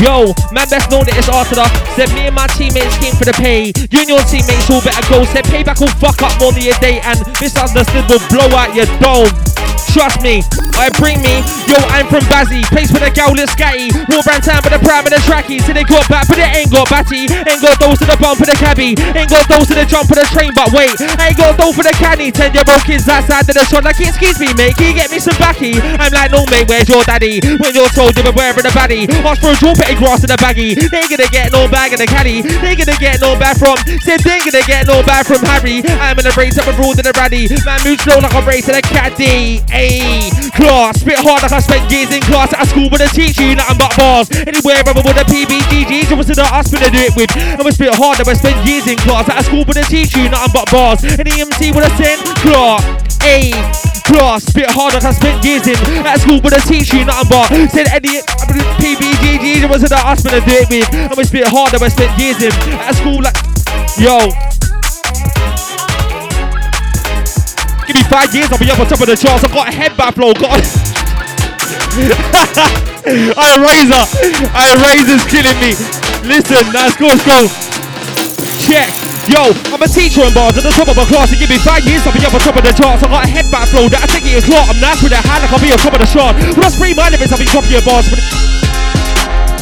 Yo, man best know that it's after the Said me and my teammates came for the pay. You and your teammates all better go. Said payback will fuck up more than your day And misunderstood will blow out your dome Trust me, I bring me. Yo, I'm from Bazzy Place with a gal that's scatty. War brand time with the prime and the tracky. So they got back but they ain't got batty. Ain't got those to the bump of the cabbie Ain't got those to the jump of the train But wait, ain't got those for the caddy Ten year old kids outside of the shot Like excuse me mate, can you get me some backy? I'm like no mate, where's your daddy? When you're told you were wearing a baddie. Ask for a draw petty grass in the baggy. They ain't gonna get no bag in the caddy. They ain't gonna get no bag from Said they ain't gonna get no bag from Harry. I'm in a race up a abroad in a raddy Man moves slow like a race in a caddy Ayy, class, spit hard like I spent years in class at school But I teach you nothing but bars. Anywhere ever with a PBGG So what's the us to do it with. I'm a spit hard, I spent years in class at school But I teach you nothing but bars. An EMC with a send class Ayy, class, spit hard like I spent years in at school, but I teach you nothing but. Said any PBGG was in the us to do it with. I'm a spit hard that I spent years in at school, like yo. Five years, I'll be up on top of the charts. I've got a headband flow, got. I razor, I razor's killing me. Listen, let's go, let's go. Check. Yo, I'm a teacher in bars at the top of my class. And give me five years, I'll be up on top of the charts. I got a headback flow that I think it is lot. I'm nice with a hand, like I'll be on top of the. When I spray my limits, I'll be dropping your bars.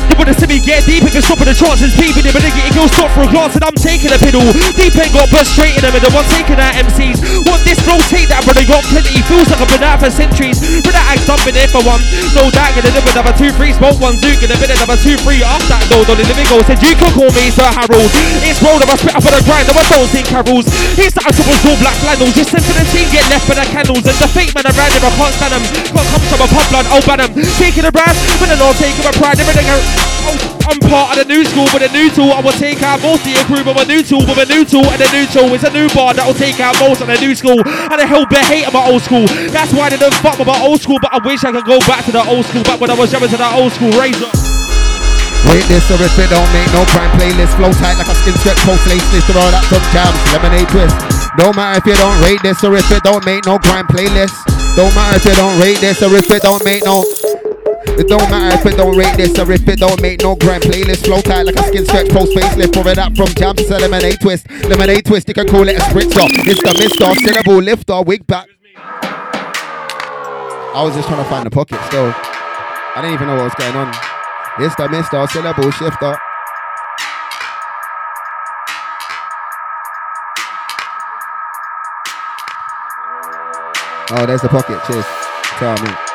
You wanna see me get deep, it can stop at the chances. Peeping it, but nigga, it goes stop for a glance, and I'm taking a piddle. Deep ain't got burst straight in the middle. I'm taking out MCs. Want this flow, take that, brother. Got plenty. Feels like I've been out for centuries. But that act, I've been here for one. No doubt, gonna live another two, three. Smoke one, Zook, gonna bit another two, three. Off that door, don't live go. Said you can call me Sir Harold. It's rolled up, I spit up on the grind, I don't sing carols. He's the untouchable all black flannels. Just sent to the team, get left by the candles. And the fake man around him, I can't stand him. Can't come from a pop blood, ban him. Taking a brand, but I'm not taking my pride. Everything I. I'm part of the new school with a new tool. I will take out most of your crew with a new tool, with a new tool and a new tool. It's a new bar that will take out most of the new school. And the hell bear hate my old school. That's why they don't fuck with my old school. But I wish I could go back to the old school, back when I was jumping to that old school razor. Rate this if it don't make no crime playlist. Flow tight like a skin stretch post lace list. Roll that some jams, lemonade twist. Don't matter if you don't rate this or it don't make no crime playlist. Don't matter if you don't rate this or it don't make no. It don't matter if it don't rate this or if it don't make no grand playlist. Flow tight like a skin stretch post facelift. Pour it up from jam to lemonade twist. Lemonade twist, you can call it a spritzer. It's the mister, syllable lifter, wig back. I was just trying to find the pocket still. I didn't even know what was going on. It's the mister, syllable shifter. Oh, there's the pocket. Cheers. Tell me.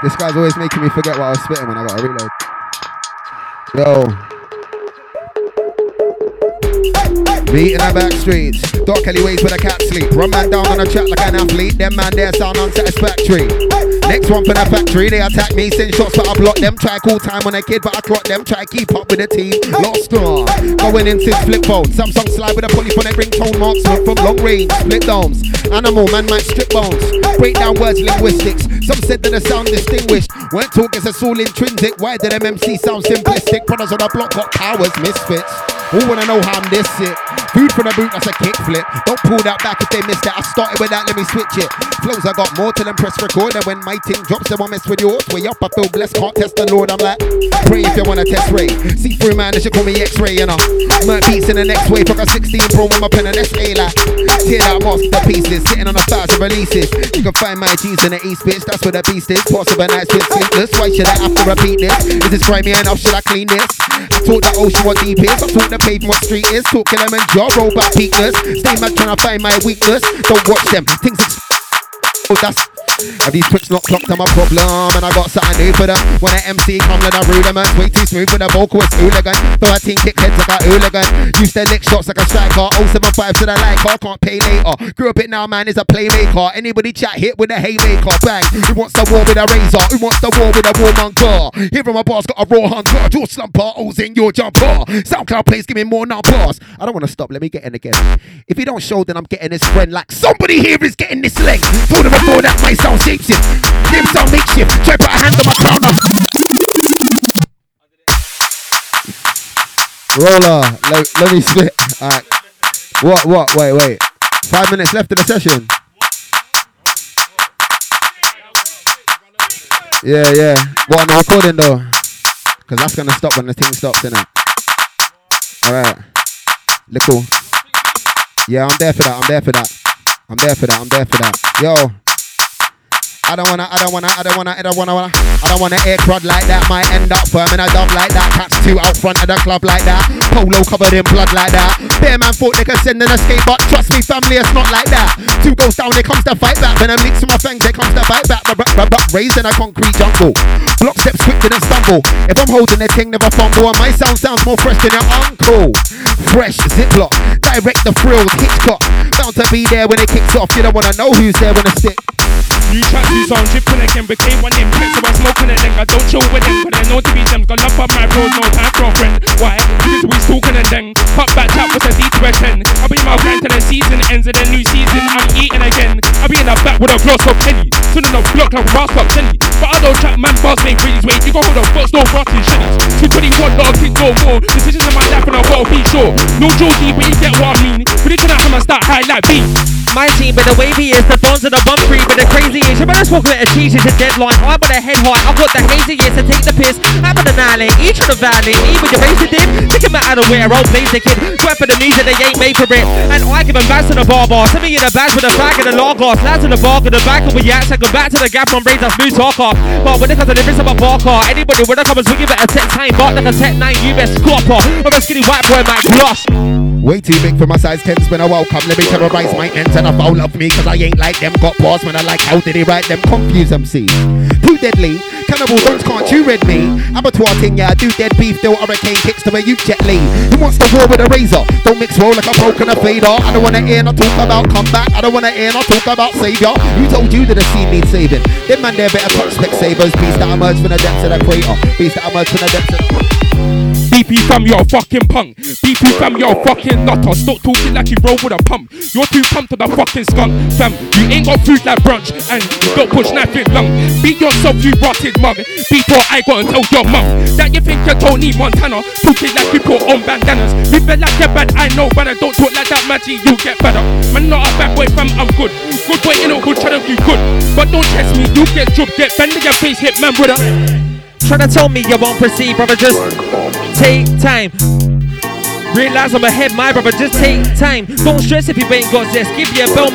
This guy's always making me forget what I was spitting when I got a reload. Yo. Meet in the back streets. Doc Kelly ways where the cat sleep. Run man down on a chat like an athlete. Them man there sound unsatisfactory. Next one for the factory. They attack me, send shots, but I block them. Try call time on a kid, but I clock them. Try keep up with the team. Lost star. Going in since flip phone. Samsung slide with a polyphonic ringtone marks. From long range. Split domes. Animal, man might strip bones. Break down words, linguistics. Some said that the sound distinguished. Weren't talking, it's all intrinsic. Why did MMC sound simplistic? Brothers on the block got powers, misfits. Who wanna know how I'm this sick? Food from the boot, that's a kickflip. Don't pull that back if they missed that. I started with that, let me switch it. Flows, I got more to them press record. And when my ting drops, they want mess with yours. Way up, I feel blessed, can't test the Lord. I'm like, pray if you wanna test ray. See through man, they should call me X-ray, you know. Murk beats in the next wave, fuck a 16 pro with my pen and SA like. Tear that mask to pieces, sitting on a thousand releases. You can find my G's in the East, bitch. That's where the beast is. Possible nights been sleepless. Why should I have to repeat this? Is this grimy enough? Should I clean this? I taught the ocean what deep is. I taught the pavement what street is. Talk Kilimanjaro about peakness. Stay mad trying to find my weakness. Don't watch them. Things. Ex- oh, that's and these tricks not clocked, I'm a problem. And I got something new for them. When an MC come, then I rudiment. Way too smooth for the vocalist hooligan. 13 kick heads like a hooligan. Used to lick shots like a striker. 075 to the like car, can't pay later. Grew up it now, man, is a playmaker. Anybody chat hit with a haymaker. Bang. Who wants the war with a razor? Who wants the war with a warmonger? Here from my boss, got a raw hunger. Draw slumper, O's in your jumper. SoundCloud plays, give me more numbers. I don't want to stop, let me get in again. If you don't show, then I'm getting this friend like somebody here is getting this leg. Told them before that my sound shapeshift. Them sound makeshift. Try put a hand on my crown. Roller, let, let me spit. Alright. What, what? Wait, wait. Five minutes left of the session. Yeah, yeah. What on the recording though? Because that's going to stop when the thing stops, innit? Alright. Look Little. Yeah, I'm there for that. I'm there for that. I'm there for that. I'm there for that. Yo. I don't wanna, I don't wanna, I don't wanna, I don't wanna, wanna I don't wanna air crud like that. Might end up firm in a dub like that. Catch two out front of the club like that. Polo covered in blood like that. Bear man thought they could send an escape, but trust me, family, it's not like that. Two goes down, here comes the fight back. When I'm links to my fangs, here comes the fight back. Raised in a concrete jungle. Block steps quick to the stumble. If I'm holding the thing, never fumble. And my sound sounds more fresh than your uncle. Fresh ziplock, direct the frills, Hitchcock. Bound to be there when it kicks off. You don't wanna know who's there when it sticks. New tracks, new sound, dripping again, became one name. Flex about smoking it, then I don't chill with them. But I know to be them, got love up my bros, no time for a friend. Why? Because we talking and then pop back chat with a D to a 10. I'll be my grind till the season ends and then new season, I'm eating again. I'll be in the back with a gloss of penny. Turning up block like a up penny. But I don't chat, man, boss make breeze wait. You go hold up, got no rotting shitties. 221, dog, kick no more. Decisions in my life and I gotta be sure. No Joji, but you get what I mean. Prediction out, I'ma start high like beat. My team, but the wavy is the bonds and the bump free, but the crazy is you better smoke a little cheese, it's a deadline. I'm on the head high, I've got the hazy yes to take the piss. I'm on the nine each of the valley, with your basic dip. Take him out of where I'll blaze the kid. Sweat for the music, they ain't made for it. And I give them back to the bar bar. Send me in the bags with the bag and the log off. Lads in the bar, in the back of the yaks. I go back to the gap on braids, I smooth talk off. But when it comes to the difference of a bar car, anybody when I come and swing, better set time, but like a set nine, you best copper. I'm a skinny white boy, my gloss. Way too big for my size 10s when I welcome. Let me terrorize my ends and I foul of me. Cause I ain't like them. Got bars when I like how did he write them? Confuse MCs. Too deadly. Cannibal don't can't you read me? Abattoir thing, yeah. I do dead beef, still hurricane kicks to where you Jet Li. Who wants the war with a razor? Don't mix roll like a broken a fader. I don't wanna hear no talk about comeback. I don't wanna hear no talk about savior. Who told you that the scene needs saving? Them man there better touch Specsavers. Beast that emerge from the depths of the crater. Beast that emerge from the depths of the BP fam, you're a fucking punk. BP fam, you're a fucking nutter. Stop talking like you roll with a pump. You're too pumped to the fucking skunk. Fam, you ain't got food like brunch. And you don't push nothing lung. Beat yourself, you rotted mug. What I got and tell your mum. That you think you're Tony Montana. Talking like you put on bandanas. Living like you're bad, I know, but I don't talk like that, Maggie. You get better. Man, not a bad boy, fam, I'm good. Good boy in a hood, try to be good. But don't test me, you get dropped, get bend in your face, hit man with a. Trying to tell me you won't proceed, brother. Just take time. Realize I'm ahead, my brother. Just take time. Don't stress if you ain't got zest. Give your bell,